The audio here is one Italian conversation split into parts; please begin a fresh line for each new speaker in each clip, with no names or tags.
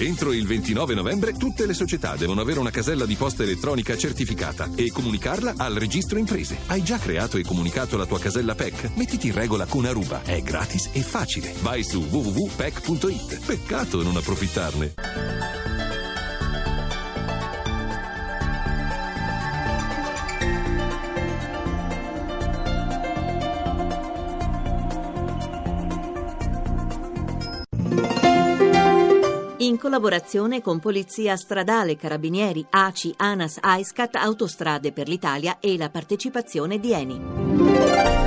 Entro il 29 novembre tutte le società devono avere una casella di posta elettronica certificata e comunicarla al registro imprese. Hai già creato e comunicato la tua casella PEC? Mettiti in regola con Aruba. È gratis e facile. Vai su www.pec.it. Peccato non approfittarne.
Collaborazione con Polizia Stradale, Carabinieri, ACI, ANAS, AISCAT, Autostrade per l'Italia e la partecipazione di Eni.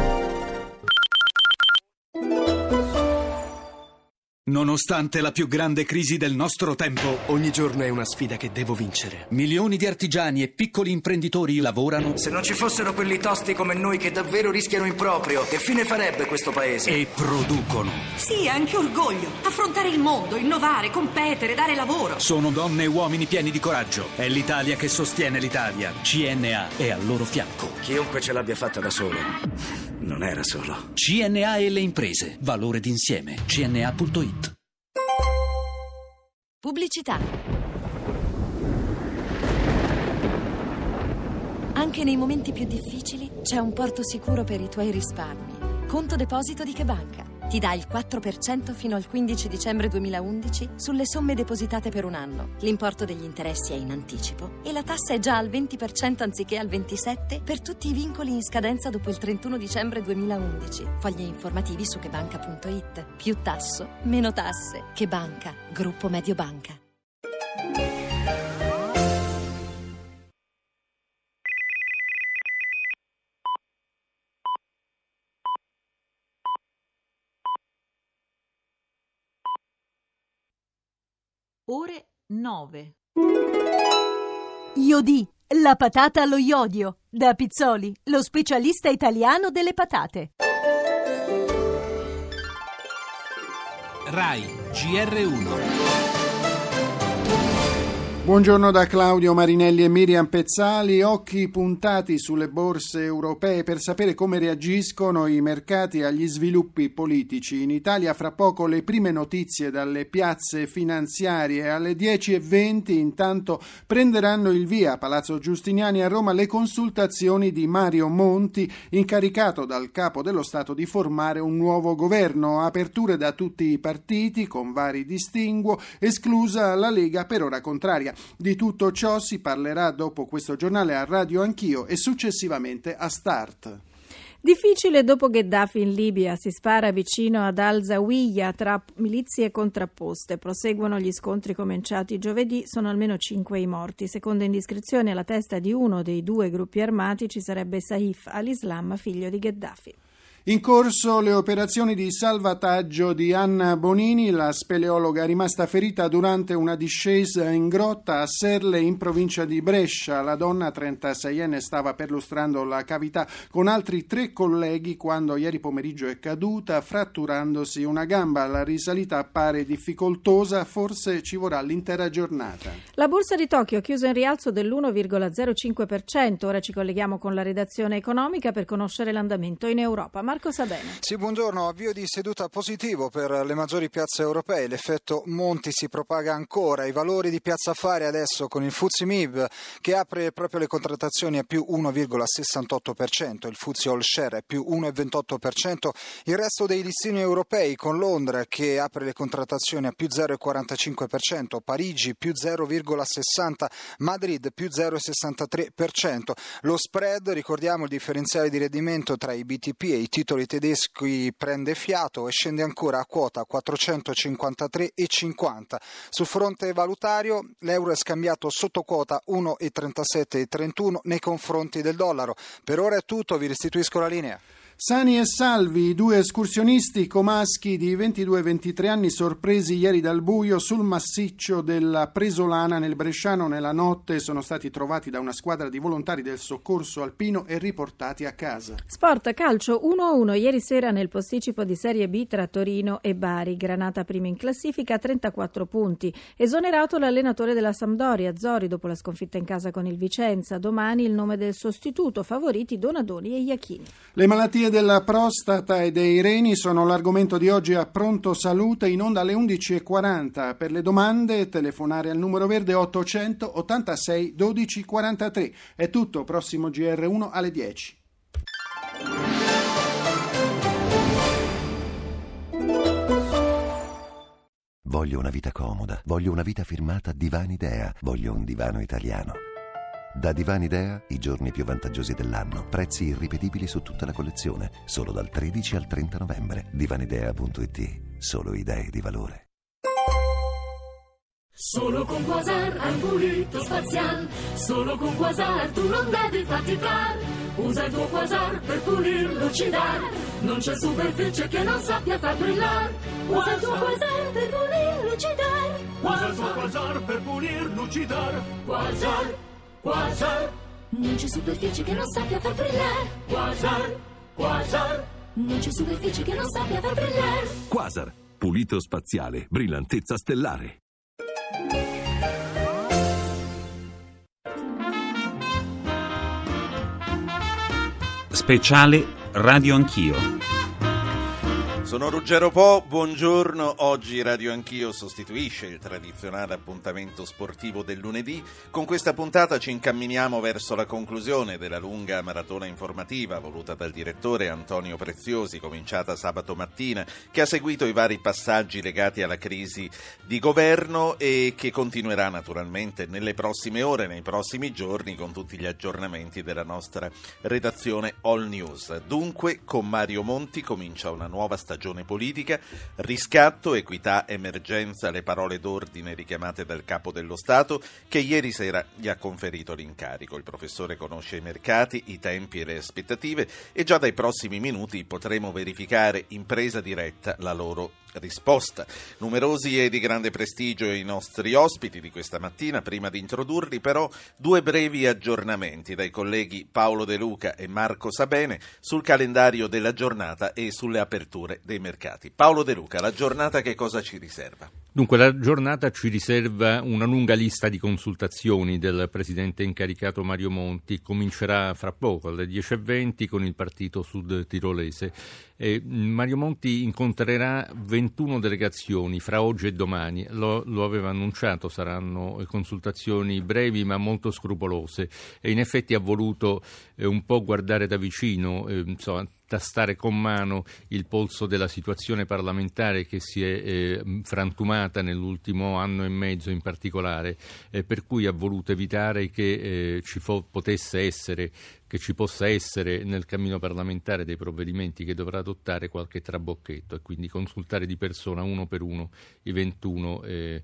Nonostante la più grande crisi del nostro tempo,
ogni giorno è una sfida che devo vincere.
Milioni di artigiani e piccoli imprenditori lavorano.
Se non ci fossero quelli tosti come noi che davvero rischiano in proprio, che fine farebbe questo paese?
E producono.
Sì, anche orgoglio. Affrontare il mondo, innovare, competere, dare lavoro.
Sono donne e uomini pieni di coraggio. È l'Italia che sostiene l'Italia. CNA è al loro fianco.
Chiunque ce l'abbia fatta da solo, non era solo.
CNA e le imprese. Valore d'insieme. CNA.it
Pubblicità. Anche nei momenti più difficili c'è un porto sicuro per i tuoi risparmi. Conto deposito di Che Banca. Ti dà il 4% fino al 15 dicembre 2011 sulle somme depositate per un anno. L'importo degli interessi è in anticipo e la tassa è già al 20% anziché al 27% per tutti i vincoli in scadenza dopo il 31 dicembre 2011. Fogli informativi su chebanca.it. Più tasso, meno tasse. Che Banca. Gruppo Mediobanca.
Ore 9.
Iodì, la patata allo iodio. Da Pizzoli, lo specialista italiano delle patate.
RAI GR1
Buongiorno da Claudio Marinelli e Miriam Pezzali, occhi puntati sulle borse europee per sapere come reagiscono i mercati agli sviluppi politici. In Italia fra poco le prime notizie dalle piazze finanziarie alle 10.20 intanto prenderanno il via a Palazzo Giustiniani a Roma le consultazioni di Mario Monti incaricato dal capo dello Stato di formare un nuovo governo, aperture da tutti i partiti con vari distinguo, esclusa la Lega per ora contraria. Di tutto ciò si parlerà dopo questo giornale a Radio Anch'io e successivamente a Start.
Difficile dopo Gheddafi in Libia, si spara vicino ad Al-Zawiya tra milizie contrapposte. Proseguono gli scontri cominciati giovedì, sono almeno cinque i morti. Secondo indiscrezioni alla testa di uno dei due gruppi armati ci sarebbe Saif al-Islam, figlio di Gheddafi.
In corso le operazioni di salvataggio di Anna Bonini, la speleologa rimasta ferita durante una discesa in grotta a Serle in provincia di Brescia. La donna 36enne stava perlustrando la cavità con altri tre colleghi quando ieri pomeriggio è caduta fratturandosi una gamba. La risalita appare difficoltosa, forse ci vorrà l'intera giornata.
La borsa di Tokyo ha chiuso in rialzo dell'1,05%. Ora ci colleghiamo con la redazione economica per conoscere l'andamento in Europa. Marco Sabene.
Sì, buongiorno. Avvio di seduta positivo per le maggiori piazze europee. L'effetto Monti si propaga ancora. I valori di Piazza Fare adesso con il Fuzzi Mib che apre proprio le contrattazioni a più 1,68%, il Fuzzi All Share è più 1,28%, il resto dei listini europei con Londra che apre le contrattazioni a più 0,45%, Parigi più 0,60%, Madrid più 0,63%. Lo spread, ricordiamo il differenziale di rendimento tra i BTP e i titoli titoli tedeschi prende fiato e scende ancora a quota 453,50. Sul fronte valutario l'euro è scambiato sotto quota 1,37,31 nei confronti del dollaro. Per ora è tutto, vi restituisco la linea.
Sani e salvi, i due escursionisti comaschi di 22 e 23 anni sorpresi ieri dal buio sul massiccio della Presolana nel Bresciano nella notte sono stati trovati da una squadra di volontari del soccorso alpino e riportati a casa.
Sport calcio 1-1 ieri sera nel posticipo di Serie B tra Torino e Bari. Granata prima in classifica a 34 punti. Esonerato l'allenatore della Sampdoria, Zori, dopo la sconfitta in casa con il Vicenza. Domani il nome del sostituto, favoriti Donadoni e Iachini.
Le malattie della prostata e dei reni sono l'argomento di oggi a Pronto Salute in onda alle 11.40. Per le domande telefonare al numero verde 800 86 12 43. È tutto, prossimo GR1 alle 10.
Voglio una vita comoda, voglio una vita firmata Divani Idea, voglio un divano italiano. Da Divani Idea, i giorni più vantaggiosi dell'anno, prezzi irripetibili su tutta la collezione, solo dal 13 al 30 novembre. Divanidea.it, solo idee di valore.
Solo con Quasar hai pulito spazial, solo con Quasar tu non devi faticar. Usa il tuo Quasar per pulire lucidar, non c'è superficie che non sappia far brillare. Usa il tuo Quasar per pulire lucidar.
Usa il tuo Quasar per pulire lucidar.
Quasar, Quasar, non c'è superficie che non sappia far brillare.
Quasar, Quasar,
non c'è superficie che non sappia far brillare.
Quasar, pulito spaziale, brillantezza stellare.
Speciale Radio Anch'io.
Sono Ruggero Po, buongiorno. Oggi Radio Anch'io sostituisce il tradizionale appuntamento sportivo del lunedì. Con questa puntata ci incamminiamo verso la conclusione della lunga maratona informativa voluta dal direttore Antonio Preziosi, cominciata sabato mattina, che ha seguito i vari passaggi legati alla crisi di governo e che continuerà naturalmente nelle prossime ore, nei prossimi giorni, con tutti gli aggiornamenti della nostra redazione All News. Dunque, con Mario Monti comincia una nuova stagione stagione politica, riscatto, equità, emergenza, le parole d'ordine richiamate dal capo dello Stato che ieri sera gli ha conferito l'incarico. Il professore conosce i mercati, i tempi e le aspettative e già dai prossimi minuti potremo verificare in presa diretta la loro risposta. Numerosi e di grande prestigio i nostri ospiti di questa mattina, prima di introdurli però due brevi aggiornamenti dai colleghi Paolo De Luca e Marco Sabene sul calendario della giornata e sulle aperture dei mercati. Paolo De Luca, la giornata che cosa ci riserva?
Dunque, la giornata ci riserva una lunga lista di consultazioni del presidente incaricato Mario Monti. Comincerà fra poco, alle 10.20, con il partito sud tirolese. E Mario Monti incontrerà 21 delegazioni fra oggi e domani. Lo, lo, aveva annunciato, saranno consultazioni brevi ma molto scrupolose. E in effetti ha voluto eh, un po' guardare da vicino, eh, insomma, tastare con mano il polso della situazione parlamentare che si è eh, frantumata nell'ultimo anno e mezzo in particolare, eh, per cui ha voluto evitare che eh, ci fo- potesse essere che ci possa essere nel cammino parlamentare dei provvedimenti che dovrà adottare qualche trabocchetto e quindi consultare di persona uno per uno i 21 eh,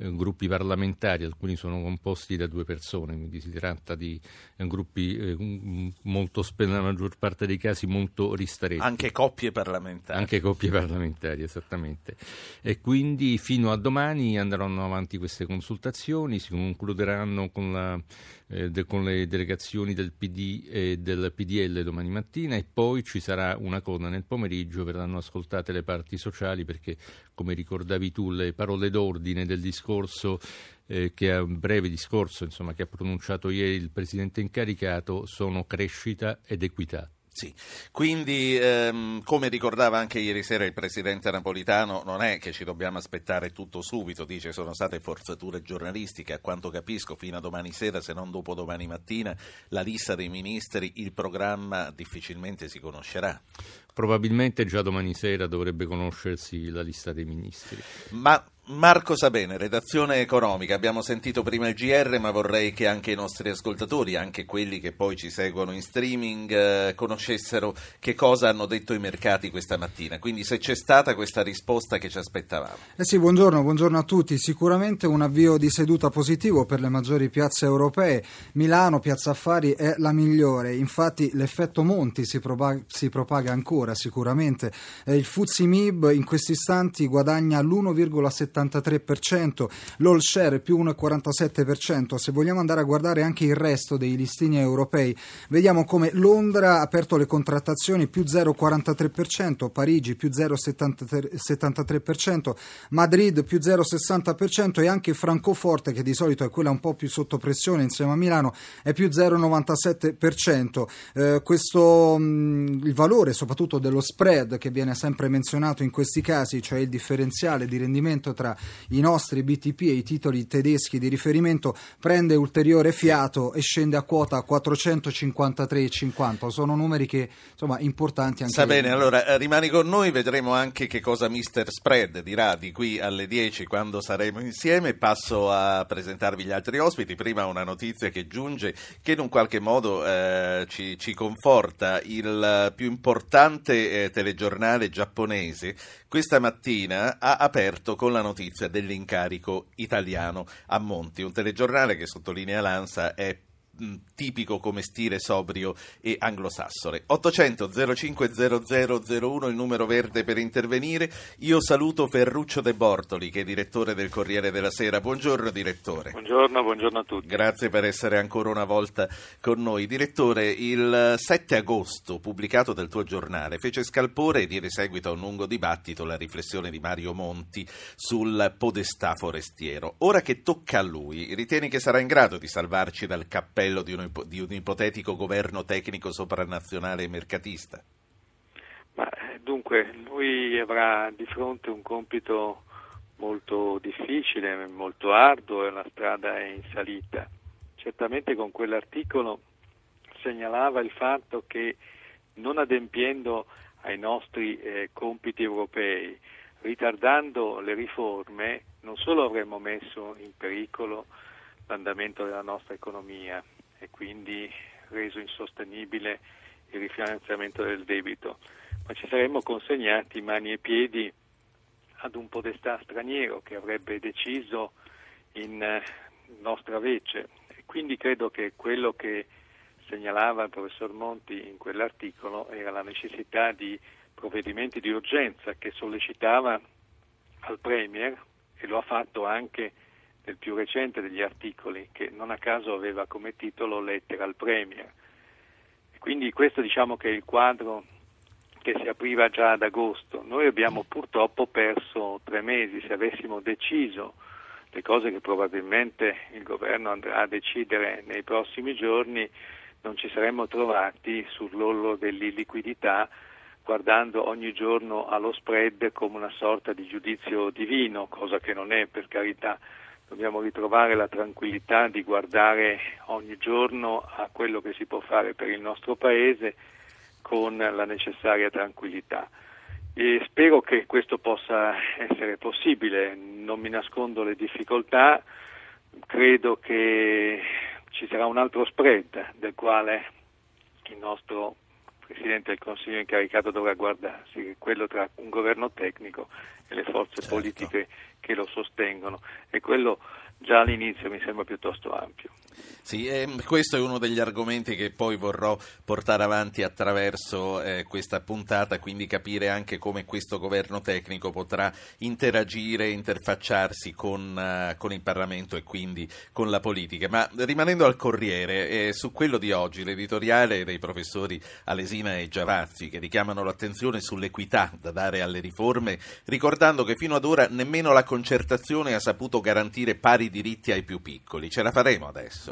eh, gruppi parlamentari, alcuni sono composti da due persone, quindi si tratta di eh, gruppi eh, molto, nella maggior parte dei casi molto ristretti.
Anche coppie parlamentari.
Anche coppie parlamentari, esattamente. E quindi fino a domani andranno avanti queste consultazioni, si concluderanno con la eh, de, con le delegazioni del PD e del PDL domani mattina e poi ci sarà una coda nel pomeriggio, verranno ascoltate le parti sociali perché, come ricordavi tu, le parole d'ordine del discorso eh, che è un breve discorso insomma, che ha pronunciato ieri il Presidente incaricato sono crescita ed equità.
Sì, quindi ehm, come ricordava anche ieri sera il Presidente Napolitano, non è che ci dobbiamo aspettare tutto subito, dice sono state forzature giornalistiche, a quanto capisco fino a domani sera, se non dopo domani mattina, la lista dei ministri, il programma difficilmente si conoscerà.
Probabilmente già domani sera dovrebbe conoscersi la lista dei ministri.
Ma Marco Sabene, redazione economica. Abbiamo sentito prima il GR, ma vorrei che anche i nostri ascoltatori, anche quelli che poi ci seguono in streaming, eh, conoscessero che cosa hanno detto i mercati questa mattina. Quindi se c'è stata questa risposta che ci aspettavamo.
Eh sì, buongiorno, buongiorno a tutti. Sicuramente un avvio di seduta positivo per le maggiori piazze europee. Milano, Piazza Affari, è la migliore. Infatti l'effetto Monti si, propaga, si propaga ancora sicuramente. Eh, il Fuzzi Mib in questi istanti guadagna l'1,73%, l'all share più 1,47%. Se vogliamo andare a guardare anche il resto dei listini europei, vediamo come Londra ha aperto le contrattazioni più 0,43%, Parigi più 0,73%, Madrid più 0,60% e anche Francoforte, che di solito è quella un po' più sotto pressione insieme a Milano, è più 0,97%. Eh, questo, il valore soprattutto dello spread che viene sempre menzionato in questi casi, cioè il differenziale di rendimento tra i nostri BTP e i titoli tedeschi di riferimento, prende ulteriore fiato e scende a quota 453,50. Sono numeri che insomma importanti anche.
Sta bene, allora eh, rimani con noi, vedremo anche che cosa Mister Spread dirà di qui alle 10 quando saremo insieme. Passo a presentarvi gli altri ospiti. Prima una notizia che giunge che in un qualche modo eh, ci, ci, conforta. Il più importante eh, telegiornale giapponese questa mattina ha aperto con la notizia dell'incarico italiano a Monti, un telegiornale che sottolinea l'ANSA è tipico come stile sobrio e anglosassone. 800 05 0001 il numero verde per intervenire. Io saluto Ferruccio De Bortoli che è direttore del Corriere della Sera. Buongiorno direttore.
Buongiorno, buongiorno a tutti.
Grazie per essere ancora una volta con noi. Direttore, il 7 agosto pubblicato dal tuo giornale fece scalpore e diede seguito a un lungo dibattito la riflessione di Mario Monti sul podestà forestiero. Ora che tocca a lui, ritieni che sarà in grado di salvarci dal cappello modello di un, di un ipotetico governo tecnico sopranazionale e mercatista?
Ma, dunque, lui avrà di fronte un compito molto difficile, molto arduo e la strada è in salita. Certamente con quell'articolo segnalava il fatto che non adempiendo ai nostri eh, compiti europei, ritardando le riforme, non solo avremmo messo in pericolo l'andamento della nostra economia, e quindi reso insostenibile il rifinanziamento del debito, ma ci saremmo consegnati mani e piedi ad un podestà straniero che avrebbe deciso in eh, nostra vece. E quindi credo che quello che segnalava il professor Monti in quell'articolo era la necessità di provvedimenti di urgenza che sollecitava al Premier e lo ha fatto anche del più recente degli articoli, che non a caso aveva come titolo Lettera al Premier. Quindi questo diciamo che è il quadro che si apriva già ad agosto. Noi abbiamo purtroppo perso tre mesi, se avessimo deciso le cose che probabilmente il governo andrà a decidere nei prossimi giorni, non ci saremmo trovati sull'orlo dell'illiquidità guardando ogni giorno allo spread come una sorta di giudizio divino, cosa che non è per carità dobbiamo ritrovare la tranquillità di guardare ogni giorno a quello che si può fare per il nostro Paese con la necessaria tranquillità. E spero che questo possa essere possibile, non mi nascondo le difficoltà, credo che ci sarà un altro spread del quale il nostro Presidente del Consiglio incaricato dovrà guardarsi, quello tra un governo tecnico e le forze certo. politiche che lo sostengono e quello già all'inizio mi sembra piuttosto ampio.
Sì, eh, questo è uno degli argomenti che poi vorrò portare avanti attraverso eh, questa puntata, quindi capire anche come questo governo tecnico potrà interagire, interfacciarsi con, uh, con, il Parlamento e quindi con la politica. Ma rimanendo al Corriere, eh, su quello di oggi, l'editoriale dei professori Alesina e Giavazzi che richiamano l'attenzione sull'equità da dare alle riforme, ricordando che fino ad ora nemmeno la concertazione ha saputo garantire pari diritti ai più piccoli. Ce la faremo adesso?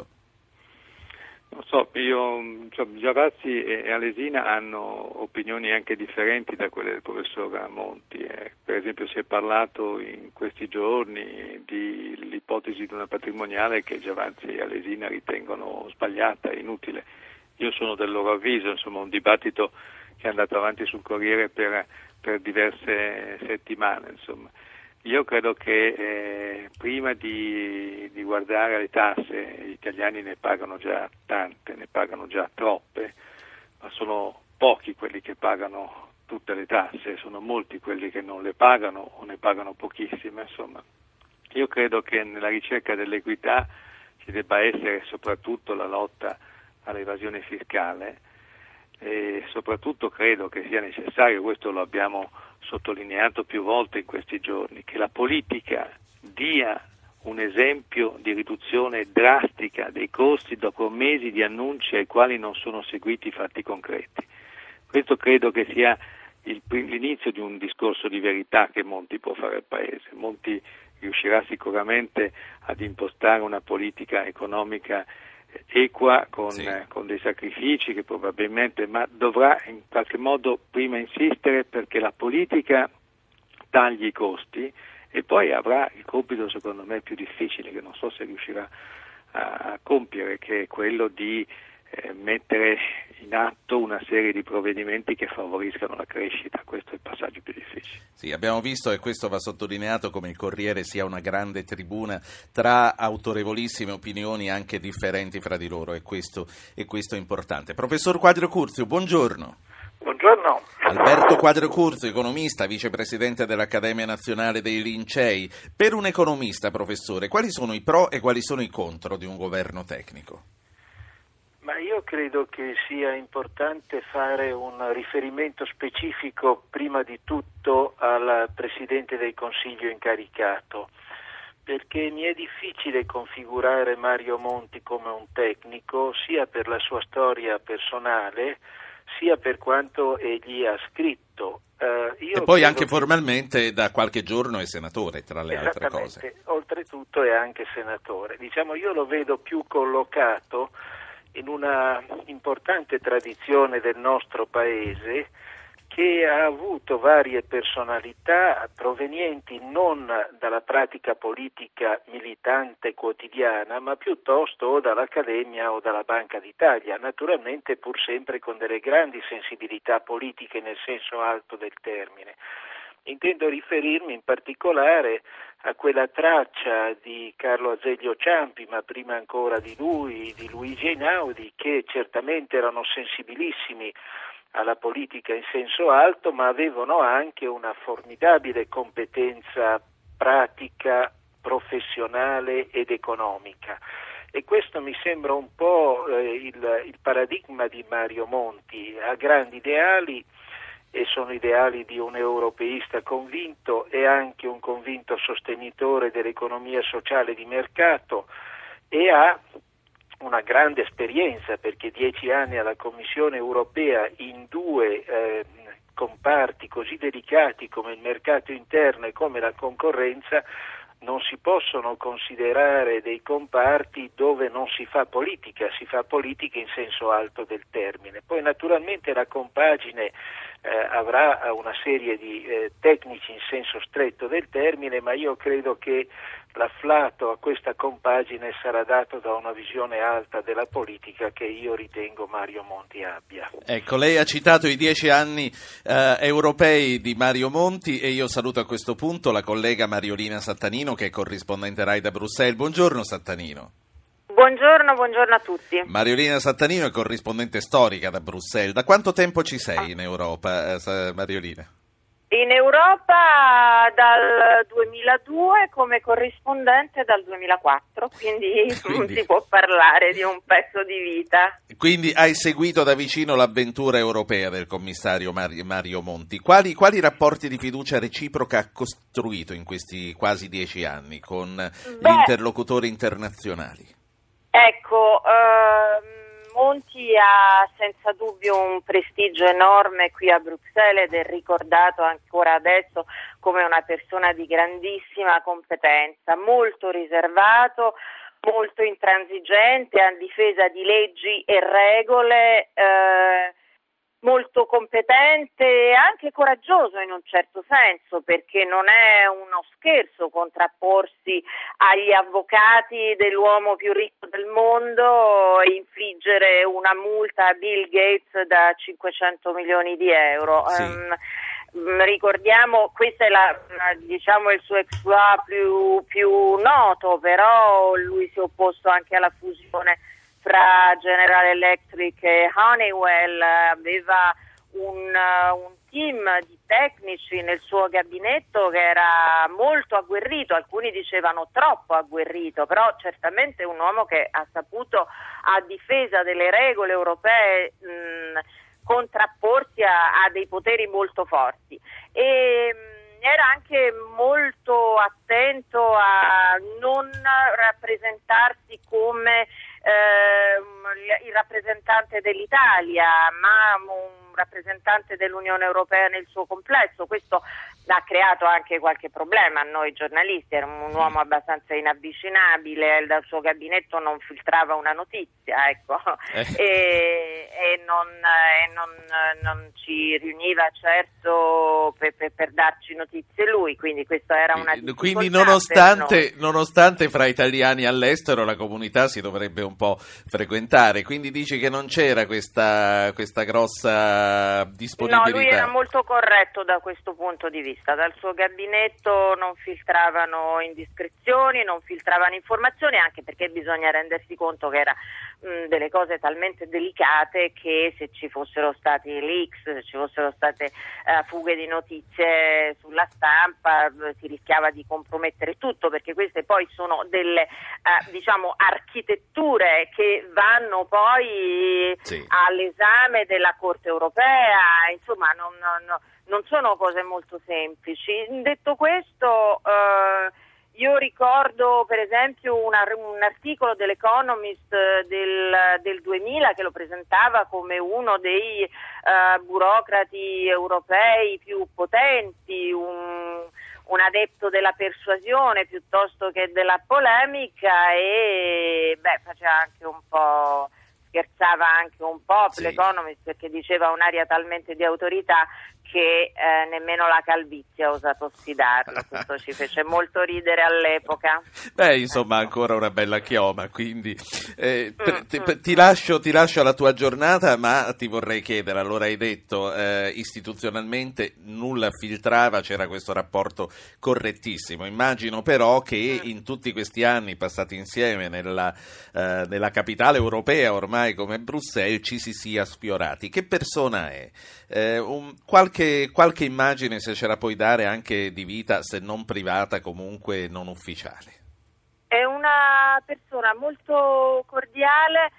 Non so, io, cioè, Giavazzi e Alesina hanno opinioni anche differenti da quelle del professor Monti. Eh. Per esempio si è parlato in questi giorni dell'ipotesi di una patrimoniale che Giavazzi e Alesina ritengono sbagliata, inutile. Io sono del loro avviso, insomma un dibattito che è andato avanti sul Corriere per, per diverse settimane. Insomma. Io credo che eh, prima di, di, guardare le tasse, gli italiani ne pagano già tante, ne pagano già troppe, ma sono pochi quelli che pagano tutte le tasse, sono molti quelli che non le pagano o ne pagano pochissime. Insomma, io credo che nella ricerca dell'equità ci debba essere soprattutto la lotta all'evasione fiscale e soprattutto credo che sia necessario, questo lo abbiamo sottolineato più volte in questi giorni, che la politica dia un esempio di riduzione drastica dei costi dopo mesi di annunci ai quali non sono seguiti fatti concreti. Questo credo che sia il, l'inizio di un discorso di verità che Monti può fare al Paese. Monti riuscirà sicuramente ad impostare una politica economica equa con, sì. eh, con, dei sacrifici che probabilmente, ma dovrà in qualche modo prima insistere perché la politica tagli i costi e poi avrà il compito secondo me più difficile che non so se riuscirà a, a compiere che è quello di eh, mettere in atto una serie di provvedimenti che favoriscano la crescita, questo è il passaggio più difficile.
Sì, abbiamo visto e questo va sottolineato come il Corriere sia una grande tribuna tra autorevolissime opinioni anche differenti fra di loro e questo, e questo è importante. Professor Quadro Curzio, buongiorno.
Buongiorno.
Alberto Quadro Curzio, economista, vicepresidente dell'Accademia Nazionale dei Lincei. Per un economista, professore, quali sono i pro e quali sono i contro di un governo tecnico?
Ma io credo che sia importante fare un riferimento specifico prima di tutto al Presidente del Consiglio incaricato, perché mi è difficile configurare Mario Monti come un tecnico sia per la sua storia personale sia per quanto egli ha scritto.
Uh, e poi anche che... formalmente da qualche giorno è senatore, tra le altre cose.
Oltretutto è anche senatore. Diciamo, io lo vedo più collocato in una importante tradizione del nostro paese che ha avuto varie personalità provenienti non dalla pratica politica militante quotidiana, ma piuttosto dall'Accademia o dalla Banca d'Italia, naturalmente pur sempre con delle grandi sensibilità politiche nel senso alto del termine. Intendo riferirmi in particolare a quella traccia di Carlo Azeglio Ciampi, ma prima ancora di lui, di Luigi Einaudi, che certamente erano sensibilissimi alla politica in senso alto, ma avevano anche una formidabile competenza pratica, professionale ed economica. E questo mi sembra un po' eh, il, il paradigma di Mario Monti, ha grandi ideali e sono ideali di un europeista convinto e anche un convinto sostenitore dell'economia sociale di mercato e ha una grande esperienza perché dieci anni alla Commissione europea in due eh, comparti così delicati come il mercato interno e come la concorrenza non si possono considerare dei comparti dove non si fa politica, si fa politica in senso alto del termine. Poi naturalmente la compagine eh, avrà una serie di eh, tecnici in senso stretto del termine, ma io credo che l'afflato a questa compagine sarà dato da una visione alta della politica che io ritengo Mario Monti abbia.
Ecco, lei ha citato i dieci anni eh, europei di Mario Monti e io saluto a questo punto la collega Mariolina Sattanino che è corrispondente RAI da Bruxelles. Buongiorno Sattanino.
Buongiorno, buongiorno a tutti.
Mariolina Sattanino è corrispondente storica da Bruxelles. Da quanto tempo ci sei in Europa, eh, Mariolina?
In Europa dal 2002 come corrispondente dal 2004, quindi, quindi, si può parlare di un pezzo di vita.
Quindi hai seguito da vicino l'avventura europea del commissario Mario Monti. Quali, quali rapporti di fiducia reciproca ha costruito in questi quasi dieci anni con Beh, gli interlocutori internazionali?
Ecco, ehm, Monti ha senza dubbio un prestigio enorme qui a Bruxelles ed è ricordato ancora adesso come una persona di grandissima competenza, molto riservato, molto intransigente a difesa di leggi e regole. Eh, molto competente e anche coraggioso in un certo senso, perché non è uno scherzo contrapporsi agli avvocati dell'uomo più ricco del mondo e infliggere una multa a Bill Gates da 500 milioni di euro. Sì. Um, ricordiamo, questo è la, diciamo, il suo exploit più, più noto, però lui si è opposto anche alla fusione fra General Electric e Honeywell, aveva un, un, team di tecnici nel suo gabinetto che era molto agguerrito, alcuni dicevano troppo agguerrito, però certamente un uomo che ha saputo a difesa delle regole europee mh, contrapporsi a, a dei poteri molto forti. E, era anche molto attento a non rappresentarsi come eh, il rappresentante dell'Italia, ma un rappresentante dell'Unione Europea nel suo complesso. Questo ha creato anche qualche problema a noi giornalisti, era un uomo abbastanza inavvicinabile, dal suo gabinetto non filtrava una notizia ecco. eh. e, e, non, e non, non, ci riuniva certo per, per, per, darci notizie lui, quindi questa era una difficoltà.
Quindi nonostante, nonostante fra italiani all'estero la comunità si dovrebbe un po' frequentare, quindi dici che non c'era questa, questa grossa disponibilità?
No, lui era molto corretto da questo punto di vista vista. Dal suo gabinetto non filtravano indiscrezioni, non filtravano informazioni, anche perché bisogna rendersi conto che erano delle cose talmente delicate che se ci fossero stati leaks, se ci fossero state uh, fughe di notizie sulla stampa, si rischiava di compromettere tutto, perché queste poi sono delle uh, diciamo architetture che vanno poi sì. all'esame della Corte europea, insomma non, non non sono cose molto semplici. Detto questo, eh, io ricordo per esempio una, un articolo dell'Economist eh, del, del, 2000 che lo presentava come uno dei eh, burocrati europei più potenti, un, un, adepto della persuasione piuttosto che della polemica e beh, faceva anche un po' scherzava anche un po' sì. l'Economist perché diceva un'aria talmente di autorità che eh, nemmeno la calvizie ha osato sfidarlo, questo ci fece molto ridere all'epoca.
Beh, insomma, ancora una bella chioma, quindi eh, per, ti, per, ti, lascio, ti, lascio, alla tua giornata, ma ti vorrei chiedere, allora hai detto eh, istituzionalmente nulla filtrava, c'era questo rapporto correttissimo, immagino però che mm. in tutti questi anni passati insieme nella, eh, nella capitale europea ormai come Bruxelles ci si sia sfiorati. Che persona è? Eh, un, qualche, qualche immagine se ce la puoi dare anche di vita, se non privata, comunque non ufficiale.
È una persona molto cordiale,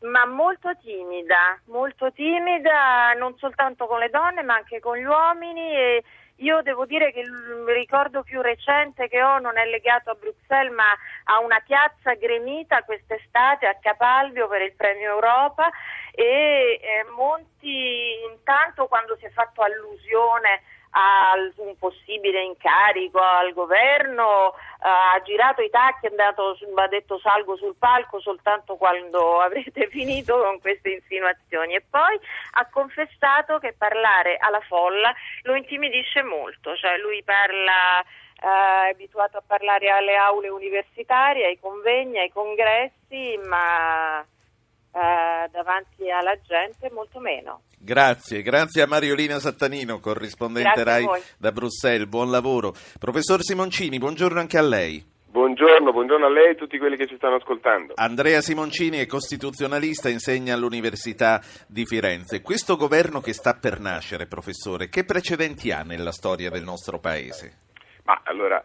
ma molto timida, molto timida non soltanto con le donne ma anche con gli uomini e io devo dire che il ricordo più recente che ho non è legato a Bruxelles ma a una piazza gremita quest'estate a Capalbio per il premio Europa e eh, Monti intanto quando si è fatto allusione a un possibile incarico al governo, ha girato i tacchi, è andato, ha detto salgo sul palco soltanto quando avrete finito con queste insinuazioni e poi ha confessato che parlare alla folla lo intimidisce molto, cioè lui parla eh, è abituato a parlare alle aule universitarie, ai convegni, ai congressi, ma eh, davanti alla gente molto meno.
Grazie, grazie a Mariolina Sattanino, corrispondente RAI da Bruxelles, buon lavoro. Professor Simoncini, buongiorno anche a lei.
Buongiorno, buongiorno a lei e a tutti quelli che ci stanno ascoltando.
Andrea Simoncini è costituzionalista, insegna all'Università di Firenze. Questo governo che sta per nascere, professore, che precedenti ha nella storia del nostro Paese?
Ma allora,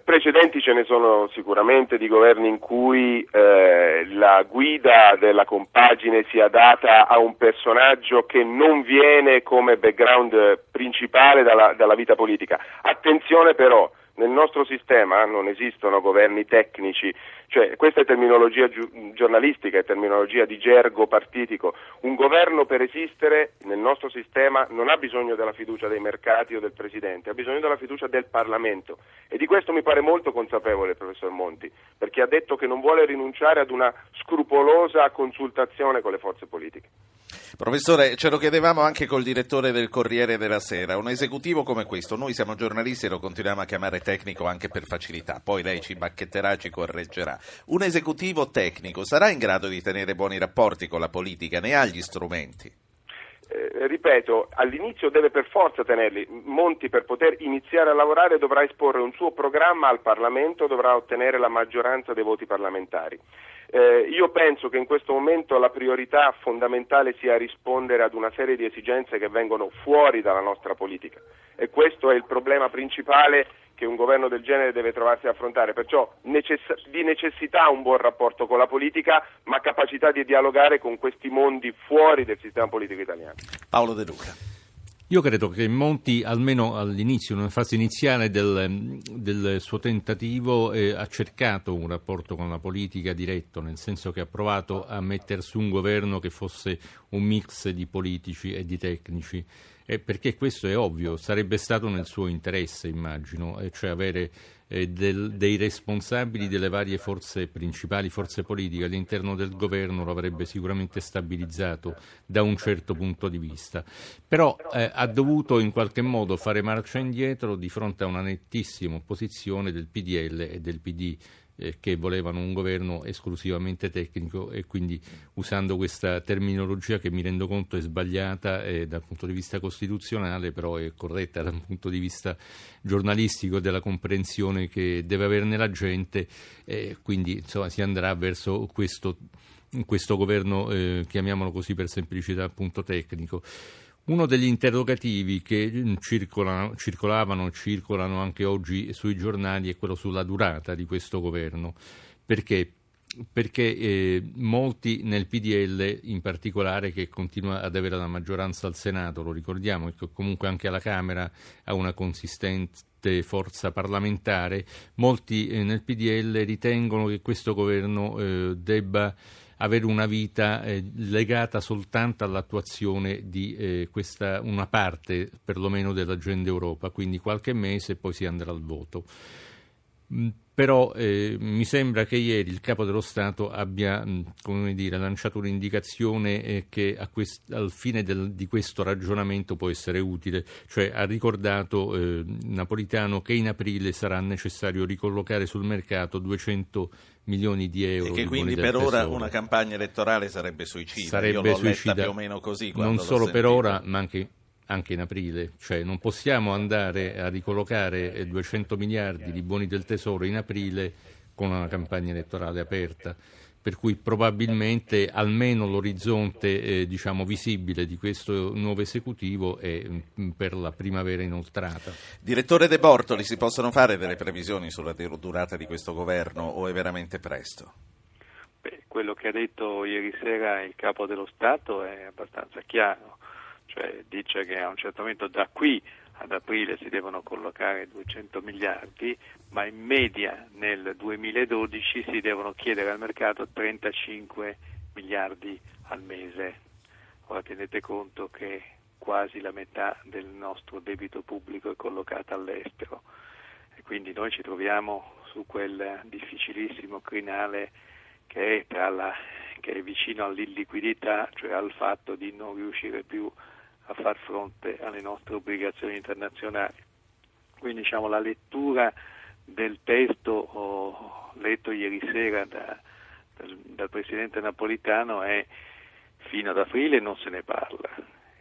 precedenti ce ne sono sicuramente di governi in cui eh, la guida della compagine sia data a un personaggio che non viene come background principale dalla, dalla vita politica. Attenzione però, nel nostro sistema non esistono governi tecnici, cioè questa è terminologia gi- giornalistica, è terminologia di gergo partitico. Un governo per esistere nel nostro sistema non ha bisogno della fiducia dei mercati o del Presidente, ha bisogno della fiducia del Parlamento e di questo mi pare molto consapevole il professor Monti, perché ha detto che non vuole rinunciare ad una scrupolosa consultazione con le forze politiche.
Professore, ce lo chiedevamo anche col direttore del Corriere della Sera, un esecutivo come questo, noi siamo giornalisti e lo continuiamo a chiamare tecnico anche per facilità, poi lei ci bacchetterà, ci correggerà. Un esecutivo tecnico sarà in grado di tenere buoni rapporti con la politica, ne ha gli strumenti?
Eh, ripeto, all'inizio deve per forza tenerli. Monti per poter iniziare a lavorare dovrà esporre un suo programma al Parlamento, dovrà ottenere la maggioranza dei voti parlamentari. Eh, io penso che in questo momento la priorità fondamentale sia rispondere ad una serie di esigenze che vengono fuori dalla nostra politica e questo è il problema principale che un governo del genere deve trovarsi a affrontare, perciò necess- di necessità un buon rapporto con la politica, ma capacità di dialogare con questi mondi fuori del sistema politico italiano.
Paolo De Luca.
Io credo che Monti, almeno all'inizio, nella fase iniziale del, del suo tentativo, eh, ha cercato un rapporto con la politica diretto, nel senso che ha provato a mettere su un governo che fosse un mix di politici e di tecnici. Eh, perché questo è ovvio, sarebbe stato nel suo interesse, immagino, eh, cioè avere eh, del, dei responsabili delle varie forze principali, forze politiche all'interno del governo lo avrebbe sicuramente stabilizzato da un certo punto di vista. Però eh, ha dovuto in qualche modo fare marcia indietro di fronte a una nettissima opposizione del PDL e del PD eh, che volevano un governo esclusivamente tecnico e quindi usando questa terminologia che mi rendo conto è sbagliata eh, dal punto di vista costituzionale, però è corretta dal punto di vista giornalistico della comprensione che deve averne la gente, eh, quindi insomma, si andrà verso questo, questo governo, eh, chiamiamolo così per semplicità, appunto tecnico. Uno degli interrogativi che mm, circolano, circolavano, circolano anche oggi sui giornali è quello sulla durata di questo governo. Perché? Perché eh, molti nel PDL, in particolare, che continua ad avere la maggioranza al Senato, lo ricordiamo, e che comunque anche alla Camera ha una consistente forza parlamentare, molti eh, nel PDL ritengono che questo governo eh, debba avere una vita eh, legata soltanto all'attuazione di eh, questa, una parte perlomeno dell'agenda Europa, quindi qualche mese e poi si andrà al voto. Mm, però eh, mi sembra che ieri il Capo dello Stato abbia mm, dire, lanciato un'indicazione eh, che quest- al fine del, di questo ragionamento può essere utile, cioè ha ricordato eh, Napolitano che in aprile sarà necessario ricollocare sul mercato 200 milioni di euro.
E che quindi per ora una campagna elettorale sarebbe suicida.
Sarebbe
Io l'ho
suicida,
più o meno così.
Non solo per ora, ma anche anche in aprile, cioè non possiamo andare a ricollocare 200 miliardi di buoni del tesoro in aprile con una campagna elettorale aperta per cui probabilmente almeno l'orizzonte eh, diciamo, visibile di questo nuovo esecutivo è mh, mm, per la primavera inoltrata.
Direttore De Bortoli, si possono fare delle previsioni sulla durata di questo governo o è veramente presto?
Beh, quello che ha detto ieri sera il Capo dello Stato è abbastanza chiaro, cioè dice che a un certo momento da qui ad aprile si devono collocare 200 miliardi, ma in media nel 2012 si devono chiedere al mercato 35 miliardi al mese. Ora tenete conto che quasi la metà del nostro debito pubblico è collocata all'estero e quindi noi ci troviamo su quel difficilissimo crinale che è, la, che è vicino all'illiquidità, cioè al fatto di non riuscire più a a far fronte alle nostre obbligazioni internazionali. Quindi diciamo, la lettura del testo oh, letto ieri sera da, dal, dal, Presidente Napolitano è fino ad aprile non se ne parla.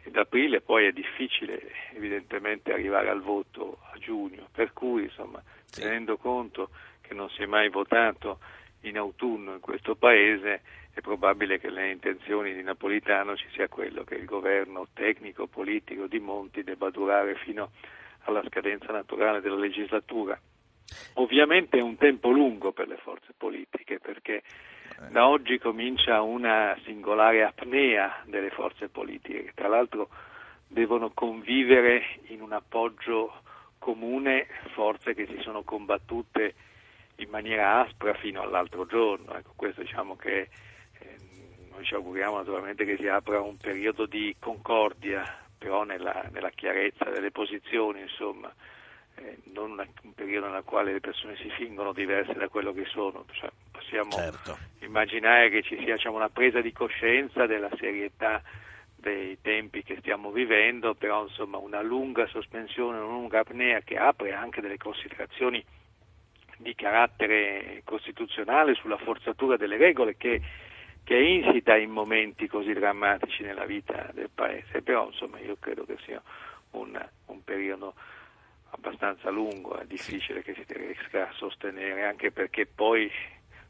Ed aprile poi è difficile evidentemente arrivare al voto a giugno, per cui insomma, sì. tenendo conto che non si è mai votato in autunno in questo Paese, è probabile che le intenzioni di Napolitano ci sia quello che il governo tecnico-politico di Monti debba durare fino alla scadenza naturale della legislatura. Ovviamente è un tempo lungo per le forze politiche perché da oggi comincia una singolare apnea delle forze politiche che tra l'altro devono convivere in un appoggio comune forze che si sono combattute in maniera aspra fino all'altro giorno. Ecco, questo diciamo che noi ci auguriamo naturalmente che si apra un periodo di concordia, però nella, nella chiarezza delle posizioni, insomma, eh, non una, un periodo nel quale le persone si fingono diverse da quello che sono. Cioè, possiamo certo. immaginare che ci sia diciamo, una presa di coscienza della serietà dei tempi che stiamo vivendo, però insomma una lunga sospensione, una lunga apnea che apre anche delle considerazioni di carattere costituzionale sulla forzatura delle regole che che è insita in momenti così drammatici nella vita del Paese, però insomma io credo che sia un, un periodo abbastanza lungo, è difficile che si riesca a sostenere, anche perché poi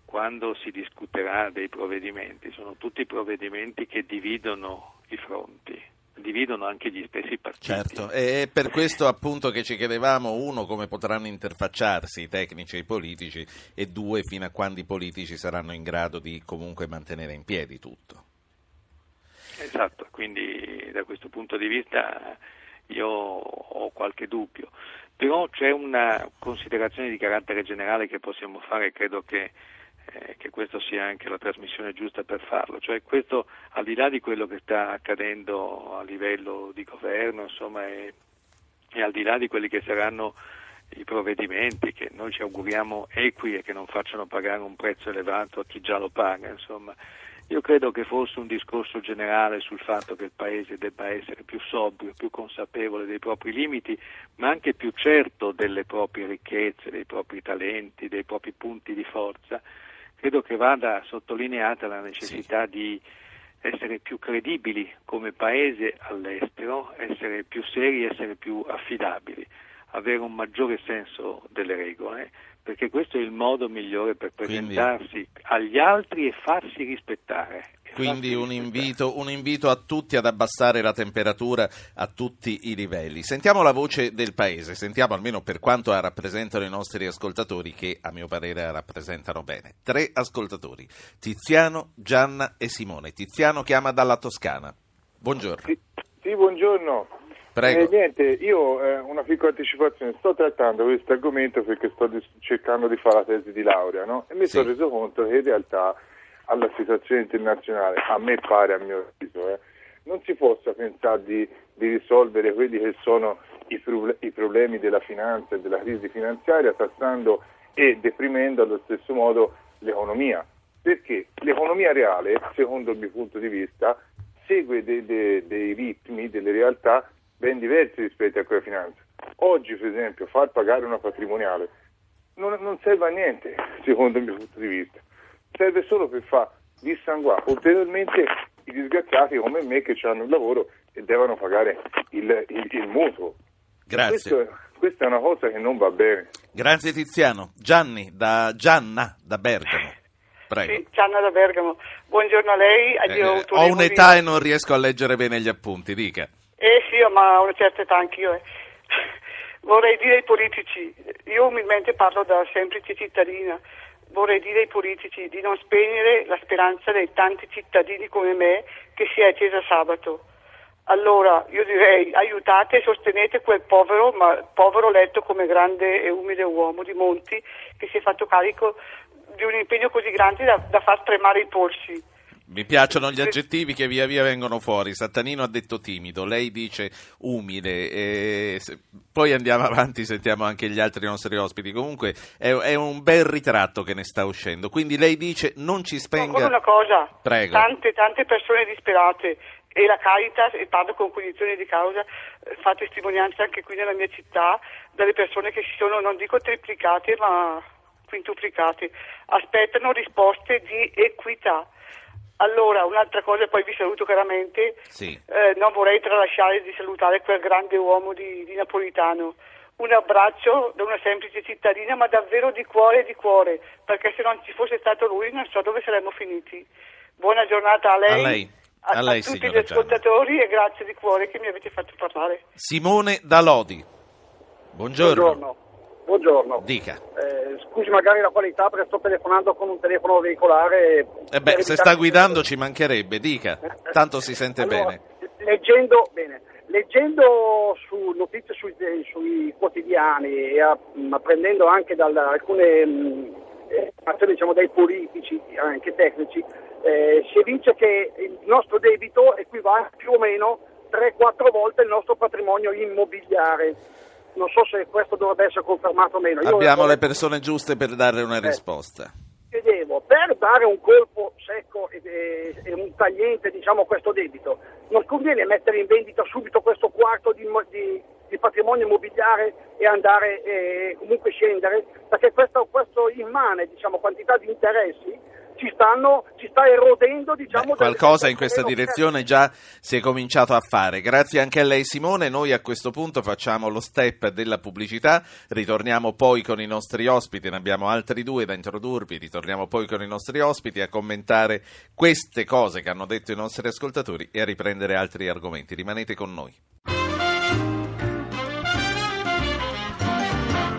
quando si discuterà dei provvedimenti, sono tutti provvedimenti che dividono i fronti, dividono anche gli stessi partiti.
Certo, è per questo appunto che ci chiedevamo, uno, come potranno interfacciarsi i tecnici e i politici e due, fino a quando i politici saranno in grado di comunque mantenere in piedi tutto.
Esatto, quindi da questo punto di vista io ho qualche dubbio, però c'è una considerazione di carattere generale che possiamo fare, credo che eh, che questa sia anche la trasmissione giusta per farlo, cioè questo al di là di quello che sta accadendo a livello di governo, insomma, e, e al di là di quelli che saranno i provvedimenti che noi ci auguriamo equi e che non facciano pagare un prezzo elevato a chi già lo paga, insomma, io credo che fosse un discorso generale sul fatto che il Paese debba essere più sobrio, più consapevole dei propri limiti, ma anche più certo delle proprie ricchezze, dei propri talenti, dei propri punti di forza credo che vada sottolineata la necessità sì. di essere più credibili come paese all'estero, essere più seri, essere più affidabili, avere un maggiore senso delle regole perché questo è il modo migliore per presentarsi Quindi... agli altri e farsi rispettare.
Quindi un invito, un invito, a tutti ad abbassare la temperatura a tutti i livelli. Sentiamo la voce del Paese, sentiamo almeno per quanto rappresentano i nostri ascoltatori, che a mio parere rappresentano bene. Tre ascoltatori, Tiziano, Gianna e Simone. Tiziano chiama dalla Toscana. Buongiorno.
Sì, sì buongiorno.
Prego.
Eh, niente, io eh, una piccola anticipazione, sto trattando questo argomento perché sto dis- cercando di fare la tesi di laurea no? e mi sì. sono reso conto che in realtà alla situazione internazionale, a me pare, a mio avviso, eh, non si possa pensare di, di, risolvere quelli che sono i, pro- i problemi della finanza e della crisi finanziaria tassando e deprimendo allo stesso modo l'economia. Perché l'economia reale, secondo il mio punto di vista, segue dei, dei, dei ritmi, delle realtà ben diversi rispetto a quella finanza. Oggi, per esempio, far pagare una patrimoniale non, non serve a niente, secondo il mio punto di vista. Serve solo per far dissanguare ulteriormente i disgraziati come me che hanno il lavoro e devono pagare il, il, il mutuo.
Grazie.
Questo, questa è una cosa che non va bene.
Grazie Tiziano. Gianni, da Gianna, da Bergamo. Prego.
Sì, Gianna da Bergamo. Buongiorno a lei.
Eh, ho un'età e non riesco a leggere bene gli appunti, dica.
Eh sì, ma a una certa età anch'io. Eh. Vorrei dire ai politici, io umilmente parlo da semplice cittadina, vorrei dire ai politici di non spegnere la speranza dei tanti cittadini come me che si è accesa sabato. Allora io direi aiutate e sostenete quel povero, ma povero letto come grande e umile uomo di Monti che si è fatto carico di un impegno così grande da, da far tremare i polsi.
Mi piacciono gli aggettivi che via via vengono fuori. Sattanino ha detto timido, lei dice umile. E poi andiamo avanti, sentiamo anche gli altri nostri ospiti. Comunque è, un bel ritratto che ne sta uscendo. Quindi lei dice non ci spenga.
Ancora una cosa,
Prego.
Tante, tante persone disperate e la Caritas, e parlo con cognizione di causa, fa testimonianza anche qui nella mia città delle persone che si sono, non dico triplicate, ma quintuplicate, aspettano risposte di equità allora, un'altra cosa, poi vi saluto chiaramente,
sì.
eh, non vorrei tralasciare di salutare quel grande uomo di, di, Napolitano. Un abbraccio da una semplice cittadina, ma davvero di cuore e di cuore, perché se non ci fosse stato lui non so dove saremmo finiti. Buona giornata a lei.
A lei.
A,
a, lei,
a tutti gli ascoltatori Gianna. e grazie di cuore che mi avete fatto parlare.
Simone Dalodi. Buongiorno.
Buongiorno. Buongiorno.
Dica.
Eh, scusi magari la qualità perché sto telefonando con un telefono veicolare.
Eh beh, se sta guidando ci mancherebbe, dica. Tanto si sente
allora,
bene.
Leggendo, bene. Leggendo su notizie sui, sui quotidiani e apprendendo anche da alcune informazioni diciamo, dai politici, anche tecnici, eh, si dice che il nostro debito equivale più o meno 3-4 volte il nostro patrimonio immobiliare non so se questo dovrebbe essere confermato o meno.
Io Abbiamo le persone giuste per dare una eh, risposta.
Chiedevo, per dare un colpo secco e, e, e un tagliente diciamo, a questo debito, non conviene mettere in vendita subito questo quarto di, di, di patrimonio immobiliare e andare e comunque scendere, perché questo, questo immane diciamo, quantità di interessi ci, stanno, ci sta erodendo diciamo,
Beh, qualcosa in questa direzione già si è cominciato a fare. Grazie anche a lei Simone, noi a questo punto facciamo lo step della pubblicità, ritorniamo poi con i nostri ospiti, ne abbiamo altri due da introdurvi, ritorniamo poi con i nostri ospiti a commentare queste cose che hanno detto i nostri ascoltatori e a riprendere altri argomenti. Rimanete con noi.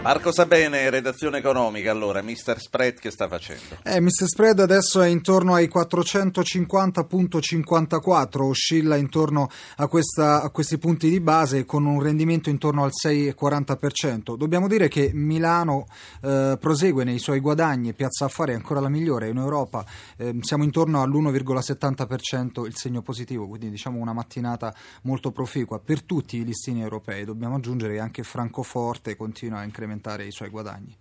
Marco Sabene, redazione economica, allora, Mr. Spread che sta facendo?
Eh, Mr. Spread adesso è intorno ai 450.54, oscilla intorno a, questa, a, questi punti di base con un rendimento intorno al 6,40%. Dobbiamo dire che Milano eh, prosegue nei suoi guadagni, Piazza Affari è ancora la migliore in Europa, eh, siamo intorno all'1,70% il segno positivo, quindi diciamo una mattinata molto proficua per tutti i listini europei. Dobbiamo aggiungere che anche Francoforte continua a incrementare incrementare i suoi guadagni.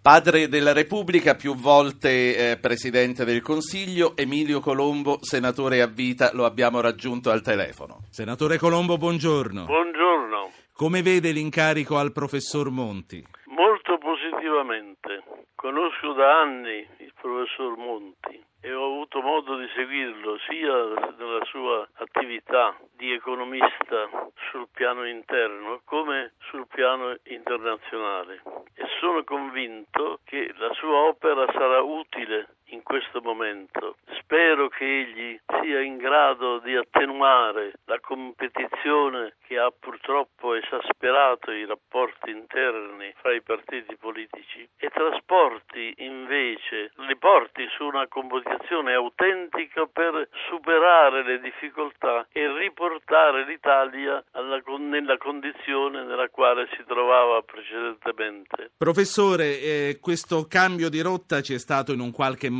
Padre della Repubblica, più volte eh, Presidente del Consiglio, Emilio Colombo, senatore a vita, lo abbiamo raggiunto al telefono.
Senatore Colombo, buongiorno.
Buongiorno.
Come vede l'incarico al professor Monti?
Molto positivamente. Conosco da anni il professor Monti e ho avuto modo di seguirlo sia nella sua attività di economista sul piano interno come sul piano internazionale. E sono convinto che la sua opera sarà utile in questo momento. Spero che egli sia in grado di attenuare la competizione che ha purtroppo esasperato i rapporti interni fra i partiti politici e trasporti invece, li porti su una comunicazione autentica per superare le difficoltà e riportare l'Italia alla, nella condizione nella quale si trovava precedentemente.
Professore, eh, questo cambio di rotta ci è stato in un qualche modo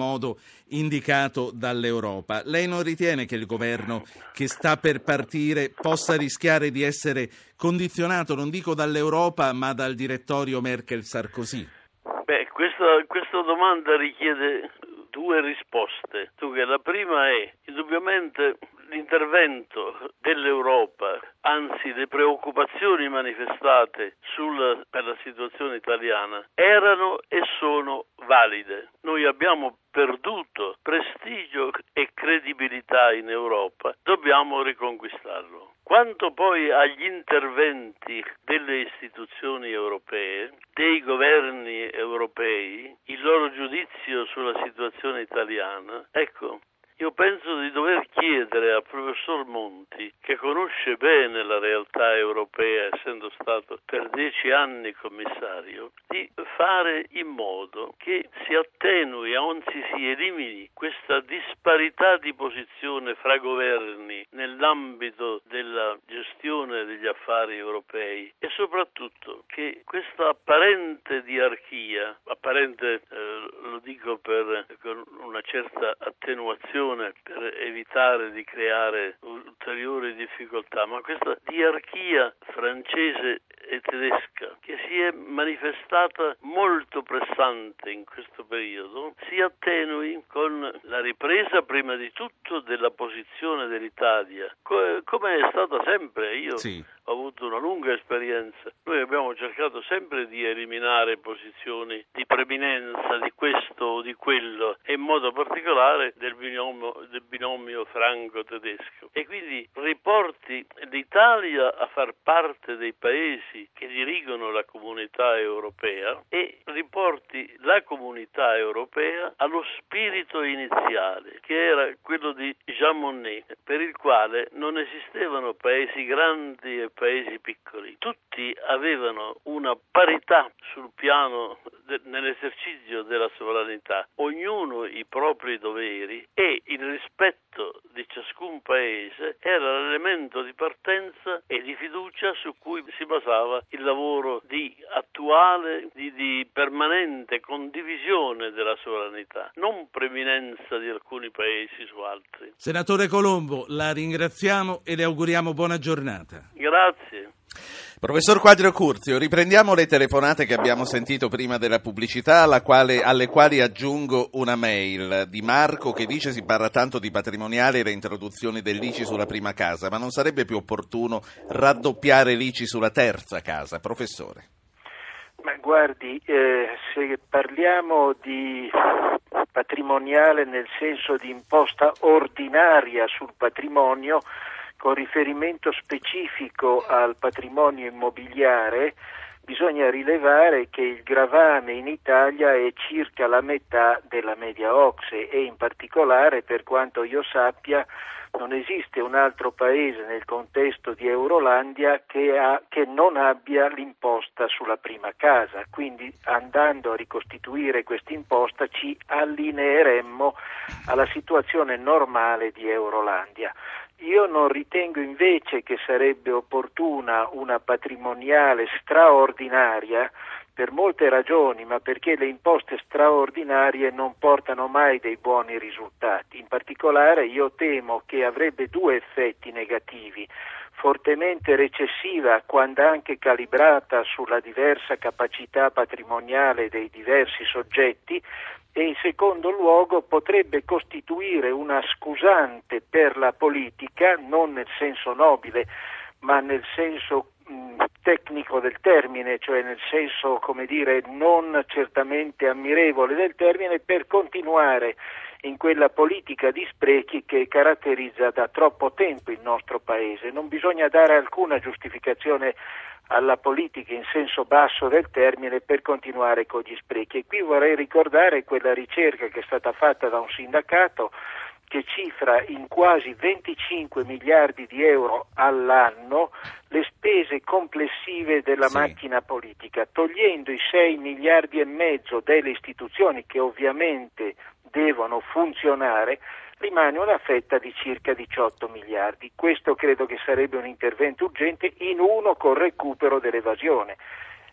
indicato dall'Europa. Lei non ritiene che il governo che sta per partire possa rischiare di essere condizionato, non dico dall'Europa, ma dal direttorio Merkel-Sarkozy?
Beh, questa, questa domanda richiede due risposte. La prima è, indubbiamente, l'intervento dell'Europa, anzi le preoccupazioni manifestate sul, per la situazione italiana, erano e sono valide. Noi abbiamo perduto prestigio e credibilità in Europa, dobbiamo riconquistarlo. Quanto poi agli interventi delle istituzioni europee, dei governi europei, il loro giudizio sulla situazione italiana, ecco, io penso di dover chiedere al professor Monti, che conosce bene la realtà europea, essendo stato per dieci anni commissario, di fare in modo che si attenui, anzi si elimini questa disparità di posizione fra governi nell'ambito della gestione degli affari europei e soprattutto che questa apparente diarchia, apparente eh, lo dico per, con una certa attenuazione, per evitare di creare ulteriori difficoltà, ma questa diarchia francese e tedesca che si è manifestata molto pressante in questo periodo si attenui con la ripresa prima di tutto della posizione dell'Italia, come è stata sempre. Io sì ho avuto una lunga esperienza. Noi abbiamo cercato sempre di eliminare posizioni di preminenza di questo o di quello e in modo particolare del binomio, del binomio franco-tedesco. E quindi riporti l'Italia a far parte dei paesi che dirigono la comunità europea e riporti la comunità europea allo spirito iniziale, che era quello di Jean Monnet, per il quale non esistevano paesi grandi e paesi piccoli, tutti avevano una parità sul piano de- nell'esercizio della sovranità, ognuno i propri doveri e il rispetto di ciascun paese era l'elemento di partenza e di fiducia su cui si basava il lavoro di attuale, di, di permanente condivisione della sovranità, non preminenza di alcuni paesi su altri.
Senatore Colombo, la ringraziamo e le auguriamo buona giornata.
Grazie.
Professor Quadrio Curzio, riprendiamo le telefonate che abbiamo sentito prima della pubblicità, quale, alle quali aggiungo una mail di Marco che dice si parla tanto di patrimoniale e reintroduzione dell'ICI sulla prima casa, ma non sarebbe più opportuno raddoppiare l'ICI sulla terza casa? Professore.
Ma guardi, eh, se parliamo di patrimoniale nel senso di imposta ordinaria sul patrimonio con riferimento specifico al patrimonio immobiliare, bisogna rilevare che il gravame in Italia è circa la metà della media OXE e in particolare, per quanto io sappia, non esiste un altro paese nel contesto di Eurolandia che, ha, che, non abbia l'imposta sulla prima casa, quindi andando a ricostituire questa imposta ci allineeremmo alla situazione normale di Eurolandia. Io non ritengo invece che sarebbe opportuna una patrimoniale straordinaria per molte ragioni, ma perché le imposte straordinarie non portano mai dei buoni risultati. In particolare io temo che avrebbe due effetti negativi fortemente recessiva quando anche calibrata sulla diversa capacità patrimoniale dei diversi soggetti e in secondo luogo potrebbe costituire una scusante per la politica, non nel senso nobile, ma nel senso tecnico del termine, cioè nel senso, come dire, non certamente ammirevole del termine, per continuare in quella politica di sprechi che caratterizza da troppo tempo il nostro Paese. Non bisogna dare alcuna giustificazione alla politica in senso basso del termine per continuare con gli sprechi. E qui vorrei ricordare quella ricerca che è stata fatta da un sindacato che cifra in quasi 25 miliardi di euro all'anno le spese complessive della sì. macchina politica, togliendo i 6 miliardi e mezzo delle istituzioni che ovviamente devono funzionare, rimane una fetta di circa 18 miliardi. Questo credo che sarebbe un intervento urgente in uno col recupero dell'evasione.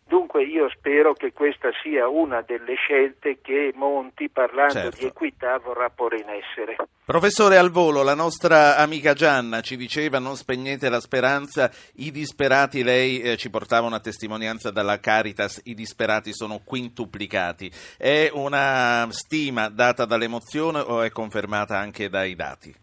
Dunque io spero che questa sia una delle scelte che Monti, parlando certo. di equità, vorrà porre in essere.
Professore al volo, la nostra amica Gianna ci diceva non spegnete la speranza, i disperati, lei eh, ci portava una testimonianza dalla Caritas, i disperati sono quintuplicati. È una stima data dall'emozione o è confermata anche dai dati?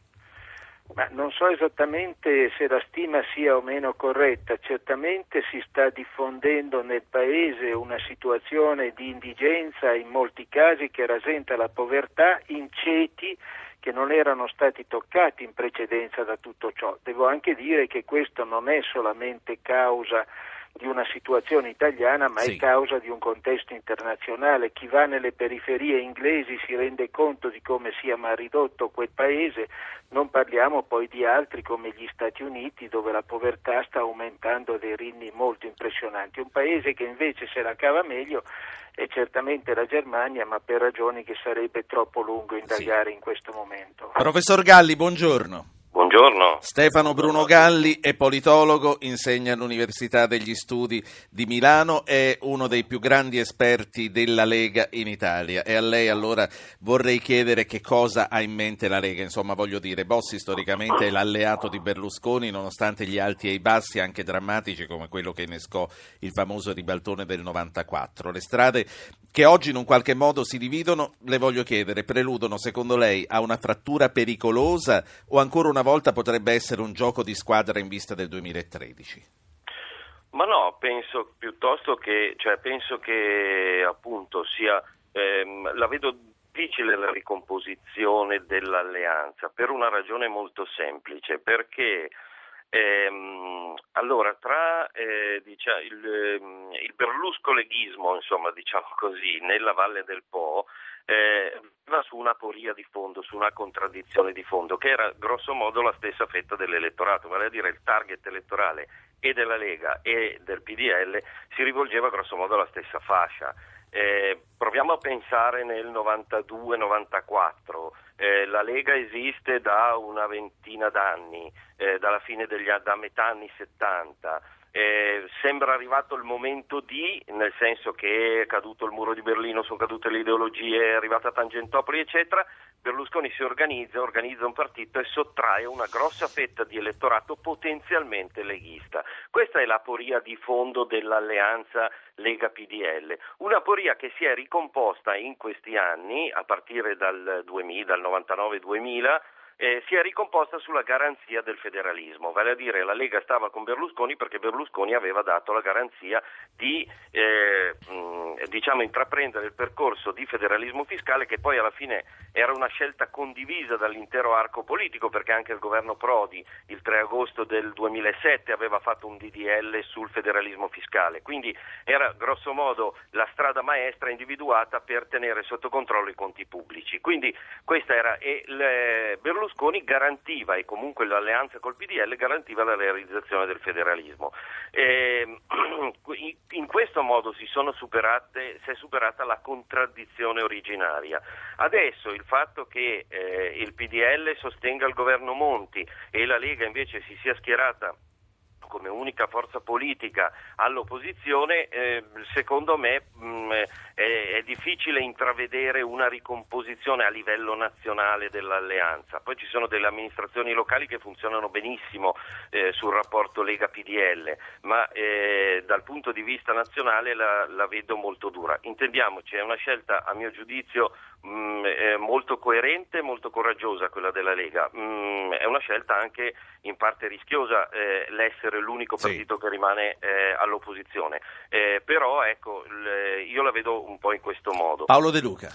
Ma non so esattamente se la stima sia o meno corretta, certamente si sta diffondendo nel Paese una situazione di indigenza in molti casi che rasenta la povertà in ceti che non erano stati toccati in precedenza da tutto ciò. Devo anche dire che questo non è solamente causa di una situazione italiana, ma sì. è causa di un contesto internazionale. Chi va nelle periferie inglesi si rende conto di come sia mal ridotto quel paese, non parliamo poi di altri come gli Stati Uniti dove la povertà sta aumentando a dei ritmi molto impressionanti. Un paese che invece se la cava meglio è certamente la Germania, ma per ragioni che sarebbe troppo lungo indagare sì. in questo momento.
Professor Galli, buongiorno.
Buongiorno.
Stefano Bruno Galli è politologo, insegna all'Università degli Studi di Milano, è uno dei più grandi esperti della Lega in Italia e a lei allora vorrei chiedere che cosa ha in mente la Lega. Insomma, voglio dire, Bossi storicamente è l'alleato di Berlusconi nonostante gli alti e i bassi anche drammatici come quello che innescò il famoso ribaltone del 94. Le strade che oggi in un qualche modo si dividono, le voglio chiedere, preludono secondo lei a una frattura pericolosa o ancora una volta potrebbe essere un gioco di squadra in vista del 2013?
Ma no, penso piuttosto che, cioè, penso che appunto sia, ehm, la vedo difficile la ricomposizione dell'alleanza per una ragione molto semplice, perché Ehm, allora, tra eh, diciamo, il, ehm, il berluscoleghismo, insomma, diciamo così, nella Valle del Po, eh, va su una poria di fondo, su una contraddizione di fondo, che era grosso modo la stessa fetta dell'elettorato, vale a dire il target elettorale e della Lega e del PDL si rivolgeva grosso modo alla stessa fascia. Eh, proviamo a pensare nel 92-94, eh, la Lega esiste da una ventina d'anni, eh, dalla fine degli, da metà anni 70. Eh, sembra arrivato il momento di, nel senso che è caduto il muro di Berlino, sono cadute le ideologie, è arrivata Tangentopoli, eccetera. Berlusconi si organizza, organizza un partito e sottrae una grossa fetta di elettorato potenzialmente leghista. Questa è la poria di fondo dell'alleanza Lega-PDL, una poria che si è ricomposta in questi anni, a partire dal 2000, dal 99-2000, eh, si è ricomposta sulla garanzia del federalismo, vale a dire la Lega stava con Berlusconi perché Berlusconi aveva dato la garanzia di eh, mh, diciamo, intraprendere il percorso di federalismo fiscale che poi alla fine era una scelta condivisa dall'intero arco politico perché anche il governo Prodi il 3 agosto del 2007 aveva fatto un DDL sul federalismo fiscale, quindi era grosso modo la strada maestra individuata per tenere sotto controllo i conti pubblici. Quindi questa era e le, Berlusconi garantiva e comunque l'alleanza col PDL garantiva la realizzazione del federalismo. E, in questo modo si, superate, si, è superata la contraddizione originaria. Adesso il fatto che eh, il PDL sostenga il governo Monti e la Lega invece si sia schierata come unica forza politica all'opposizione, eh, secondo me mh, mm, è, è, difficile intravedere una ricomposizione a livello nazionale dell'alleanza. Poi ci sono delle amministrazioni locali che funzionano benissimo eh, sul rapporto Lega-PDL, ma eh, dal punto di vista nazionale la, la vedo molto dura. Intendiamoci, è una scelta a mio giudizio molto coerente e molto coraggiosa quella della Lega. Mm, è una scelta anche in parte rischiosa eh, l'essere l'unico partito sì. che rimane eh, all'opposizione, eh, però ecco, l- io la vedo un po' in questo modo.
Paolo De Luca.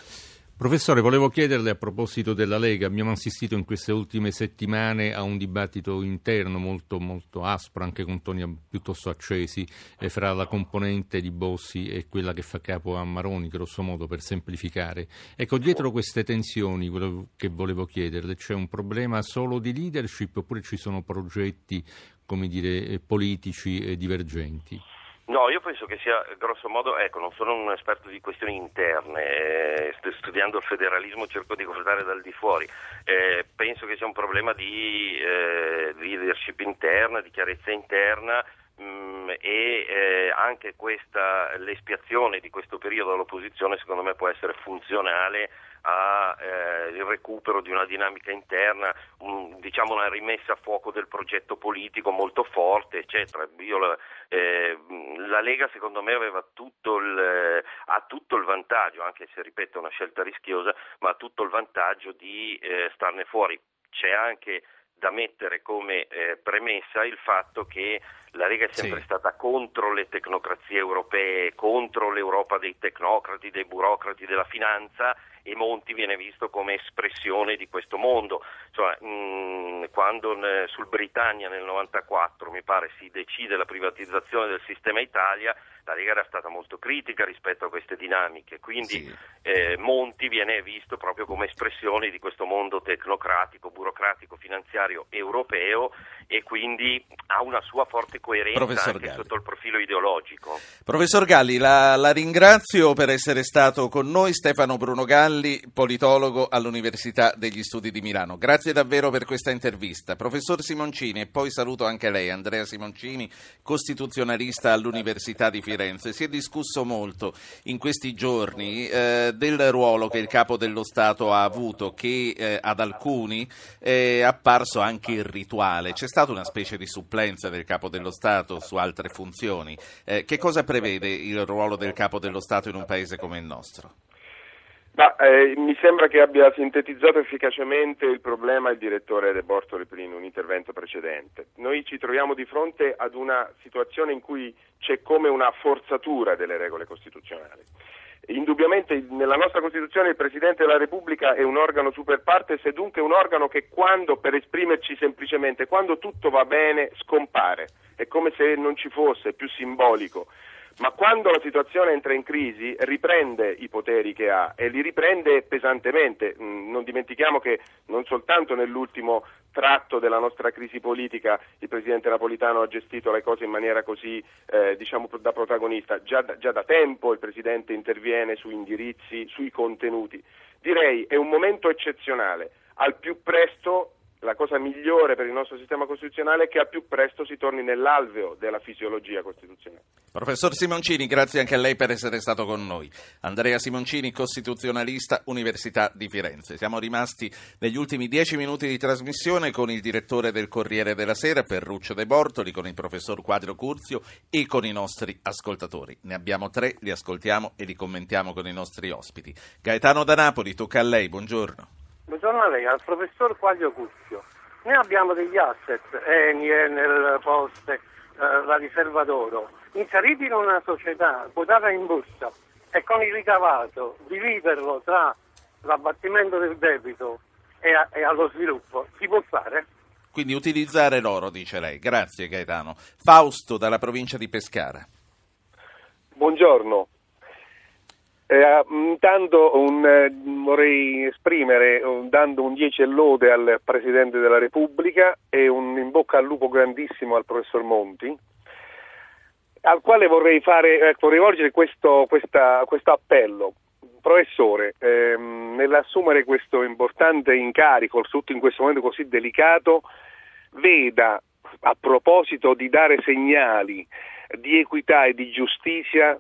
Professore, volevo chiederle a proposito della Lega, abbiamo assistito in queste ultime settimane a un dibattito interno molto, molto aspro, anche con toni piuttosto accesi, eh, fra la componente di Bossi e quella che fa capo a Maroni, grosso modo per semplificare. Ecco, dietro queste tensioni, quello che volevo chiederle, c'è un problema solo di leadership oppure ci sono progetti, come dire, eh, politici e divergenti?
No, io penso che sia grosso modo, ecco, non sono un esperto di questioni interne, eh, studiando il federalismo cerco di guardare dal di fuori, eh, penso che sia un problema di eh, leadership interna, di chiarezza interna mm, e eh, anche questa, l'espiazione di questo periodo all'opposizione secondo me può essere funzionale al eh, recupero di una dinamica interna, un, diciamo una rimessa a fuoco del progetto politico molto forte, eccetera. La, eh, la, Lega secondo me tutto il, ha tutto il vantaggio, anche se ripeto è una scelta rischiosa, ma ha tutto il vantaggio di eh, starne fuori. C'è anche da mettere come eh, premessa il fatto che la Lega è sempre sì. stata contro le tecnocrazie europee, contro l'Europa dei tecnocrati, dei burocrati, della finanza e Monti viene visto come espressione di questo mondo. Insomma, mh, mm, quando ne, sul Britannia nel 94 mi pare si decide la privatizzazione del sistema Italia, la Lega era stata molto critica rispetto a queste dinamiche, quindi sì. eh, Monti viene visto proprio come espressione di questo mondo tecnocratico, burocratico, finanziario europeo e quindi ha una sua forte coerenza Professor anche Galli. sotto il profilo ideologico.
Professor Galli, la, la, ringrazio per essere stato con noi, Stefano Bruno Galli, politologo all'Università degli Studi di Milano. Grazie davvero per questa intervista. Professor Simoncini, e poi saluto anche lei, Andrea Simoncini, costituzionalista all'Università di Firenze. Si è discusso molto in questi giorni eh, del ruolo che il Capo dello Stato ha avuto, che eh, ad alcuni è apparso anche irrituale. C'è stata una specie di supplenza del Capo dello Stato su altre funzioni. Eh, che cosa prevede il ruolo del Capo dello Stato in un paese come il nostro?
Ma, eh, mi sembra che abbia sintetizzato efficacemente il problema il direttore De Bortoli in un intervento precedente. Noi ci troviamo di fronte ad una situazione in cui c'è come una forzatura delle regole costituzionali. Indubbiamente nella nostra Costituzione il Presidente della Repubblica è un organo super partes e dunque un organo che quando, per esprimerci semplicemente, quando tutto va bene scompare, è come se non ci fosse, è più simbolico ma quando la situazione entra in crisi riprende i poteri che ha e li riprende pesantemente. Mm, non dimentichiamo che non soltanto nell'ultimo tratto della nostra crisi politica il Presidente Napolitano ha gestito le cose in maniera così eh, diciamo da protagonista, già, già da tempo il Presidente interviene su indirizzi, sui contenuti. Direi è un momento eccezionale, al più presto la cosa migliore per il nostro sistema costituzionale è che al più presto si torni nell'alveo della fisiologia costituzionale.
Professor Simoncini, grazie anche a lei per essere stato con noi. Andrea Simoncini, costituzionalista, Università di Firenze. Siamo rimasti negli ultimi dieci minuti di trasmissione con il direttore del Corriere della Sera, Ferruccio De Bortoli, con il professor Quadro Curzio e con i nostri ascoltatori. Ne abbiamo tre, li ascoltiamo e li commentiamo con i nostri ospiti. Gaetano da Napoli, tocca a lei, buongiorno.
Buongiorno a lei, al professor Quaglio Cucchio. Noi abbiamo degli asset, Eni, Enel, Poste, eh, la riserva d'oro, inseriti in una società quotata in borsa e con il ricavato dividerlo tra l'abbattimento del debito e, a, e allo sviluppo, si può fare?
Quindi utilizzare l'oro, dice lei. Grazie Gaetano. Fausto dalla provincia di Pescara.
Buongiorno. Eh, intanto un, eh, vorrei esprimere uh, dando un 10 e lode al Presidente della Repubblica e un in bocca al lupo grandissimo al Professor Monti, al quale vorrei, fare, ecco, rivolgere questo, questa, questo, appello. Professore, ehm, nell'assumere questo importante incarico, soprattutto in questo momento così delicato, veda a proposito di dare segnali di equità e di giustizia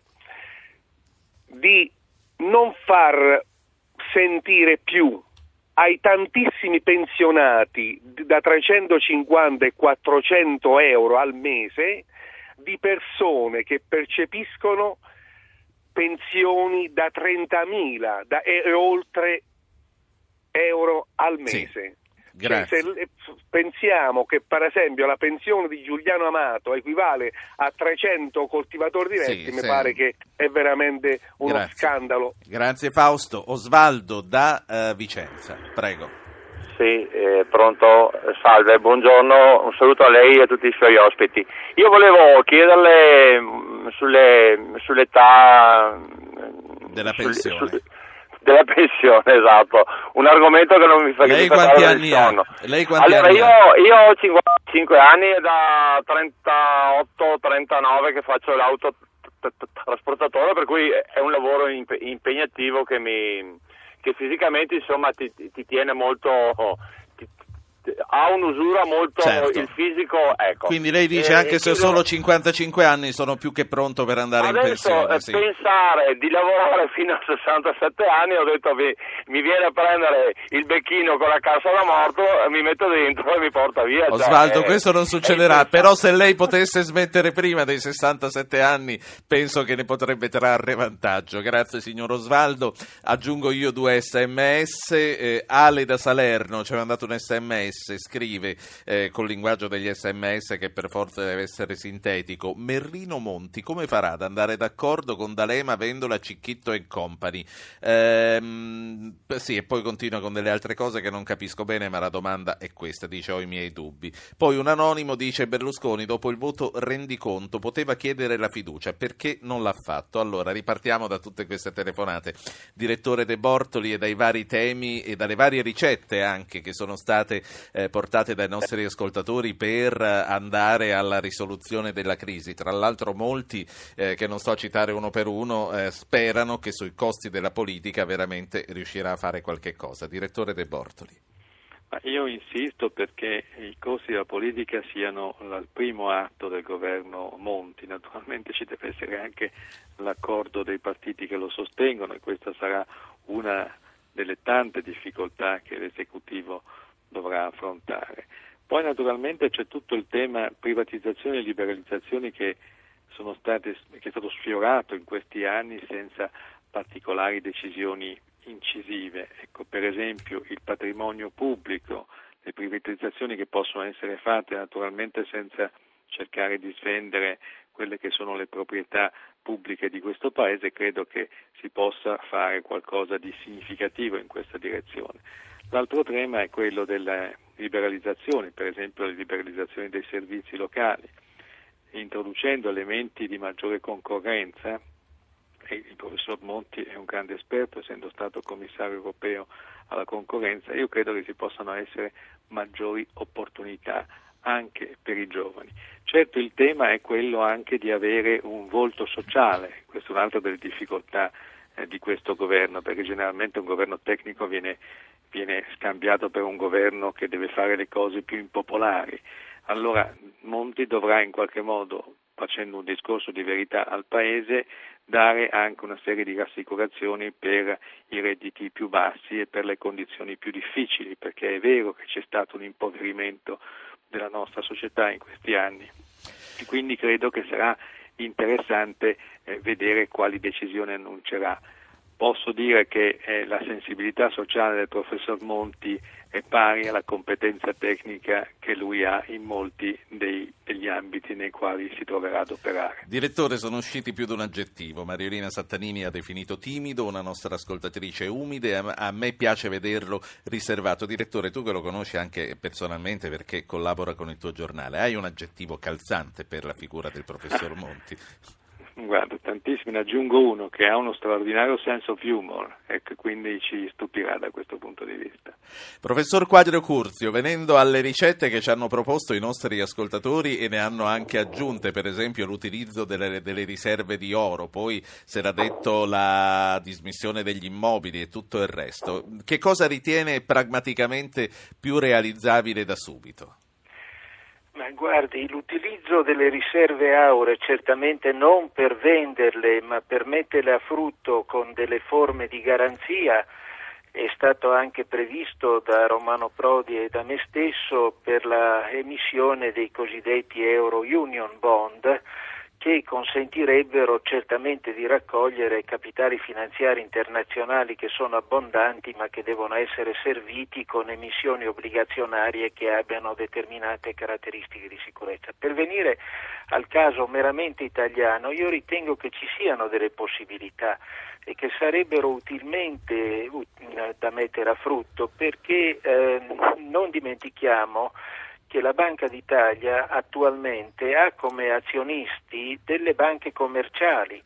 di non far sentire più ai tantissimi pensionati da 350 e 400 euro al mese di persone che percepiscono pensioni da 30.000 da, e, oltre euro al mese. Sì. Cioè, se pensiamo che per esempio la pensione di Giuliano Amato equivale a 300 coltivatori diretti, sì, mi sì. pare che è veramente uno
Grazie.
scandalo.
Grazie Fausto. Osvaldo da uh, Vicenza, prego.
Sì, eh, pronto, salve, buongiorno, un saluto a lei e a tutti i suoi ospiti. Io volevo chiederle mh, sulle, sull'età
della pensione. Sul,
della pensione, esatto. Un argomento che non mi fa
Lei quanti anni ha? Lei quanti
allora,
anni
io,
ha?
io ho 55 anni e da 38-39 che faccio l'autotrasportatore, per cui è un lavoro impegnativo che, mi, che fisicamente insomma, ti, ti tiene molto ha un'usura molto
certo.
il fisico ecco.
quindi lei dice
eh,
anche se ho solo 55 anni sono più che pronto per andare in pensione
eh,
sì.
pensare di lavorare fino a 67 anni ho detto mi, mi, viene a prendere il becchino con la cassa da morto mi metto dentro e mi porta via
Osvaldo
cioè,
questo non succederà però se lei potesse smettere prima dei 67 anni penso che ne potrebbe trarre vantaggio grazie signor Osvaldo aggiungo io due sms eh, Ale da Salerno ci ha mandato un sms scrive eh, col linguaggio degli sms che per forza deve essere sintetico Merlino Monti come farà ad andare d'accordo con D'Alema, Vendola, Cicchitto e Company ehm, sì e poi continua con delle altre cose che non capisco bene ma la domanda è questa dice ho i miei dubbi. Poi un anonimo dice Berlusconi dopo il voto rendiconto poteva chiedere la fiducia perché non l'ha fatto? Allora ripartiamo da tutte queste telefonate. Direttore De Bortoli e dai vari temi e dalle varie ricette anche che sono state eh, portate dai nostri ascoltatori per andare alla risoluzione della crisi. Tra l'altro molti, eh, che non sto a citare uno per uno, eh, sperano che sui costi della politica veramente riuscirà a fare qualche cosa. Direttore De Bortoli.
Io insisto perché i costi della politica siano il primo atto del governo Monti, naturalmente ci deve essere anche l'accordo dei partiti che lo sostengono e questa sarà una delle tante difficoltà che l'esecutivo dovrà affrontare. Poi naturalmente c'è tutto il tema privatizzazioni e liberalizzazioni che, state, che è stato sfiorato in questi anni senza particolari decisioni incisive. Ecco, per esempio il patrimonio pubblico, le privatizzazioni che possono essere fatte naturalmente senza cercare di svendere quelle che sono le proprietà pubbliche di questo Paese, credo che si possa fare qualcosa di significativo in questa direzione. L'altro tema è quello delle liberalizzazioni, per esempio le liberalizzazioni dei servizi locali, introducendo elementi di maggiore concorrenza, il professor Monti è un grande esperto, essendo stato commissario europeo alla concorrenza, io credo che ci possano essere maggiori opportunità anche per i giovani. Certo il tema è quello anche di avere un volto sociale, questa è un'altra delle difficoltà eh, di questo governo, perché generalmente un governo tecnico viene viene scambiato per un governo che deve fare le cose più impopolari. Allora Monti dovrà in qualche modo, facendo un discorso di verità al Paese, dare anche una serie di rassicurazioni per i redditi più bassi e per le condizioni più difficili, perché è vero che c'è stato un impoverimento della nostra società in questi anni. E quindi credo che sarà interessante eh, vedere quali decisioni annuncerà posso dire che eh, la sensibilità sociale del professor Monti è pari alla competenza tecnica che lui ha in molti dei, degli ambiti nei quali si troverà ad operare.
Direttore, sono usciti più di un aggettivo. Mariolina Sattanini ha definito timido, una nostra ascoltatrice umide, a, a me piace vederlo riservato. Direttore, tu che lo conosci anche personalmente perché collabora con il tuo giornale, hai un aggettivo calzante per la figura del professor Monti?
Guarda, tantissimi, ne aggiungo uno che ha uno straordinario sense of humor e che quindi ci stupirà da questo punto di vista.
Professor Quadrio Curzio, venendo alle ricette che ci hanno proposto i nostri ascoltatori e ne hanno anche aggiunte, per esempio l'utilizzo delle, delle riserve di oro, poi si era detto la dismissione degli immobili e tutto il resto, che cosa ritiene pragmaticamente più realizzabile da subito?
Ma guardi, l'utilizzo delle riserve auree certamente non per venderle, ma per metterle a frutto con delle forme di garanzia è stato anche previsto da Romano Prodi e da me stesso per la emissione dei cosiddetti Euro Union Bond che consentirebbero certamente di raccogliere capitali finanziari internazionali che sono abbondanti ma che devono essere serviti con emissioni obbligazionarie che abbiano determinate caratteristiche di sicurezza. Per venire al caso meramente italiano, io ritengo che ci siano delle possibilità e che sarebbero utilmente da mettere a frutto perché eh, non dimentichiamo che la Banca d'Italia attualmente ha come azionisti delle banche commerciali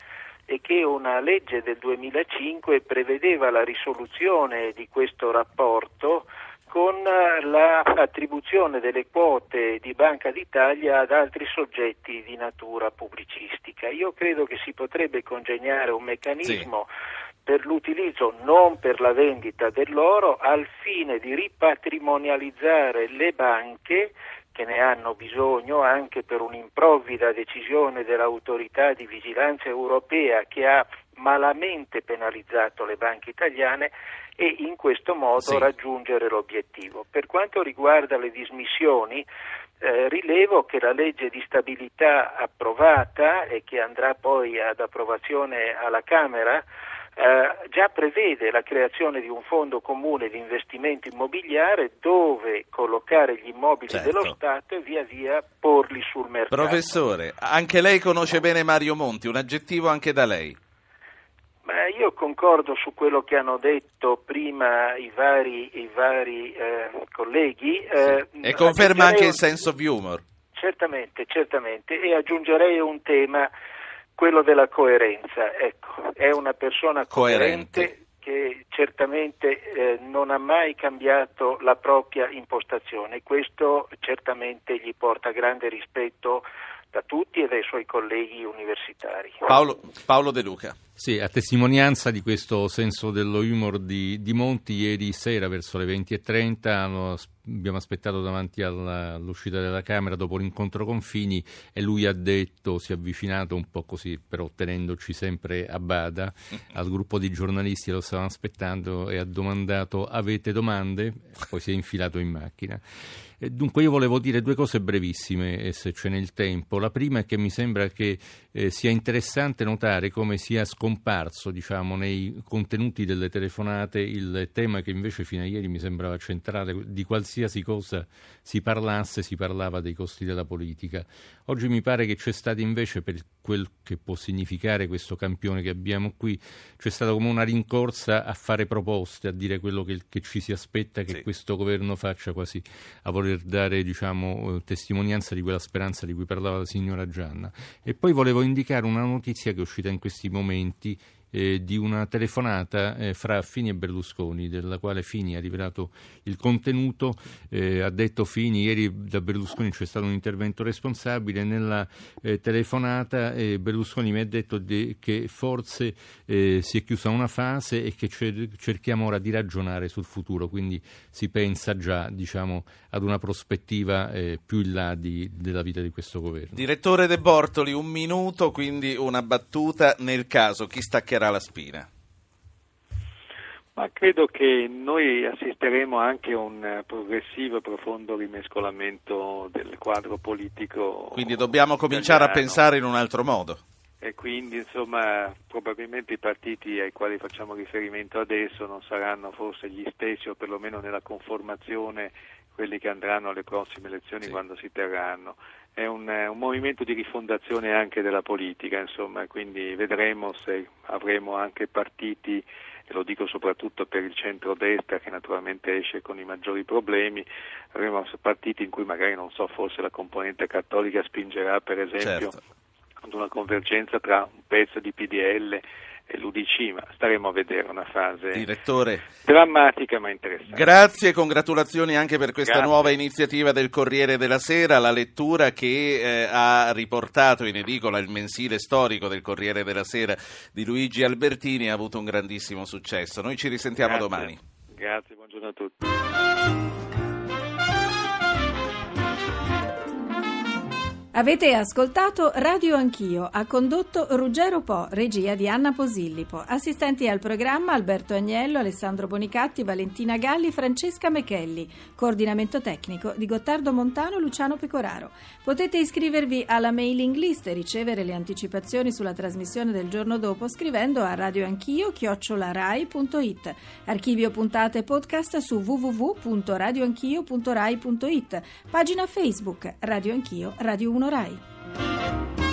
e che una legge del 2005 prevedeva la risoluzione di questo rapporto con l'attribuzione delle quote di Banca d'Italia ad altri soggetti di natura pubblicistica. Io credo che si potrebbe congegnare un meccanismo sì per l'utilizzo, non per la vendita dell'oro, al fine di ripatrimonializzare le banche che ne hanno bisogno anche per un'improvvida decisione dell'autorità di vigilanza europea che ha malamente penalizzato le banche italiane e in questo modo sì. raggiungere l'obiettivo. Per quanto riguarda le dismissioni, eh, rilevo che la legge di stabilità approvata e che andrà poi ad approvazione alla Camera eh, già prevede la creazione di un fondo comune di investimento immobiliare dove collocare gli immobili certo. dello Stato e via via porli sul mercato.
Professore, anche lei conosce bene Mario Monti, un aggettivo anche da lei.
Ma io concordo su quello che hanno detto prima i vari, i vari eh, colleghi.
Eh, sì. E conferma anche il senso of humor.
Certamente, certamente. E aggiungerei un tema quello della coerenza. Ecco, è una persona coerente, coerente. che certamente eh, non ha mai cambiato la propria impostazione. Questo certamente gli porta grande rispetto da tutti e dai suoi colleghi universitari.
Paolo, Paolo De Luca.
Sì, a testimonianza di questo senso dello humor di, di Monti, ieri sera verso le 20.30 abbiamo aspettato davanti alla, all'uscita della Camera dopo l'incontro con Fini e lui ha detto, si è avvicinato un po' così, però tenendoci sempre a bada, al gruppo di giornalisti lo stavano aspettando e ha domandato avete domande? Poi si è infilato in macchina. Dunque io volevo dire due cose brevissime, eh, se c'è nel tempo. La prima è che mi sembra che eh, sia interessante notare come sia scomparso diciamo, nei contenuti delle telefonate il tema che invece fino a ieri mi sembrava centrale, di qualsiasi cosa si parlasse, si parlava dei costi della politica. Oggi mi pare che c'è stato invece, per quel che può significare questo campione che abbiamo qui, c'è stata come una rincorsa a fare proposte, a dire quello che, che ci si aspetta che sì. questo governo faccia quasi a voler voler dare diciamo, eh, testimonianza di quella speranza di cui parlava la signora Gianna. E poi volevo indicare una notizia che è uscita in questi momenti eh, di una telefonata eh, fra Fini e Berlusconi, della quale Fini ha rivelato il contenuto, eh, ha detto Fini, ieri da Berlusconi c'è stato un intervento responsabile, nella eh, telefonata Berlusconi mi ha detto de, che forse eh, si è chiusa una fase e che cer- cerchiamo ora di ragionare sul futuro, quindi si pensa già diciamo, ad una prospettiva più in là di, della vita di questo governo.
Direttore De Bortoli, un minuto, quindi una battuta nel caso chi staccherà la spina?
Ma credo che noi assisteremo anche a un progressivo e profondo rimescolamento del quadro politico.
Quindi dobbiamo cominciare italiano. a pensare in un altro modo.
e quindi insomma probabilmente i partiti ai quali facciamo riferimento adesso non saranno forse gli stessi o perlomeno nella conformazione quelli che andranno alle prossime elezioni sì. quando si terranno. È un, un, movimento di rifondazione anche della politica, insomma, quindi vedremo se avremo anche partiti, e lo dico soprattutto per il centro-destra che naturalmente esce con i maggiori problemi, avremo partiti in cui magari non so, forse la componente cattolica spingerà per esempio certo ad una convergenza tra un pezzo di PDL e l'UDC, ma staremo a vedere una fase
Direttore,
drammatica ma interessante.
Grazie e congratulazioni anche per questa
Grazie.
nuova iniziativa del Corriere della Sera, la lettura che eh, ha riportato in edicola il mensile storico del Corriere della Sera di Luigi Albertini ha avuto un grandissimo successo. Noi ci risentiamo
Grazie.
domani.
Grazie, buongiorno a tutti.
Avete ascoltato Radio Anch'io, ha condotto Ruggero Po, regia di Anna Posillipo, assistenti al programma Alberto Agnello, Alessandro Bonicatti, Valentina Galli, Francesca Mechelli, coordinamento tecnico di Gottardo Montano Luciano Pecoraro. Potete iscrivervi alla mailing list e ricevere le anticipazioni sulla trasmissione del giorno dopo scrivendo a radioanchio chiocciolarai.it. Archivio puntate podcast su www.radioanchio.rai.it. Pagina Facebook Radio Anch'io, Radio 1 Rai.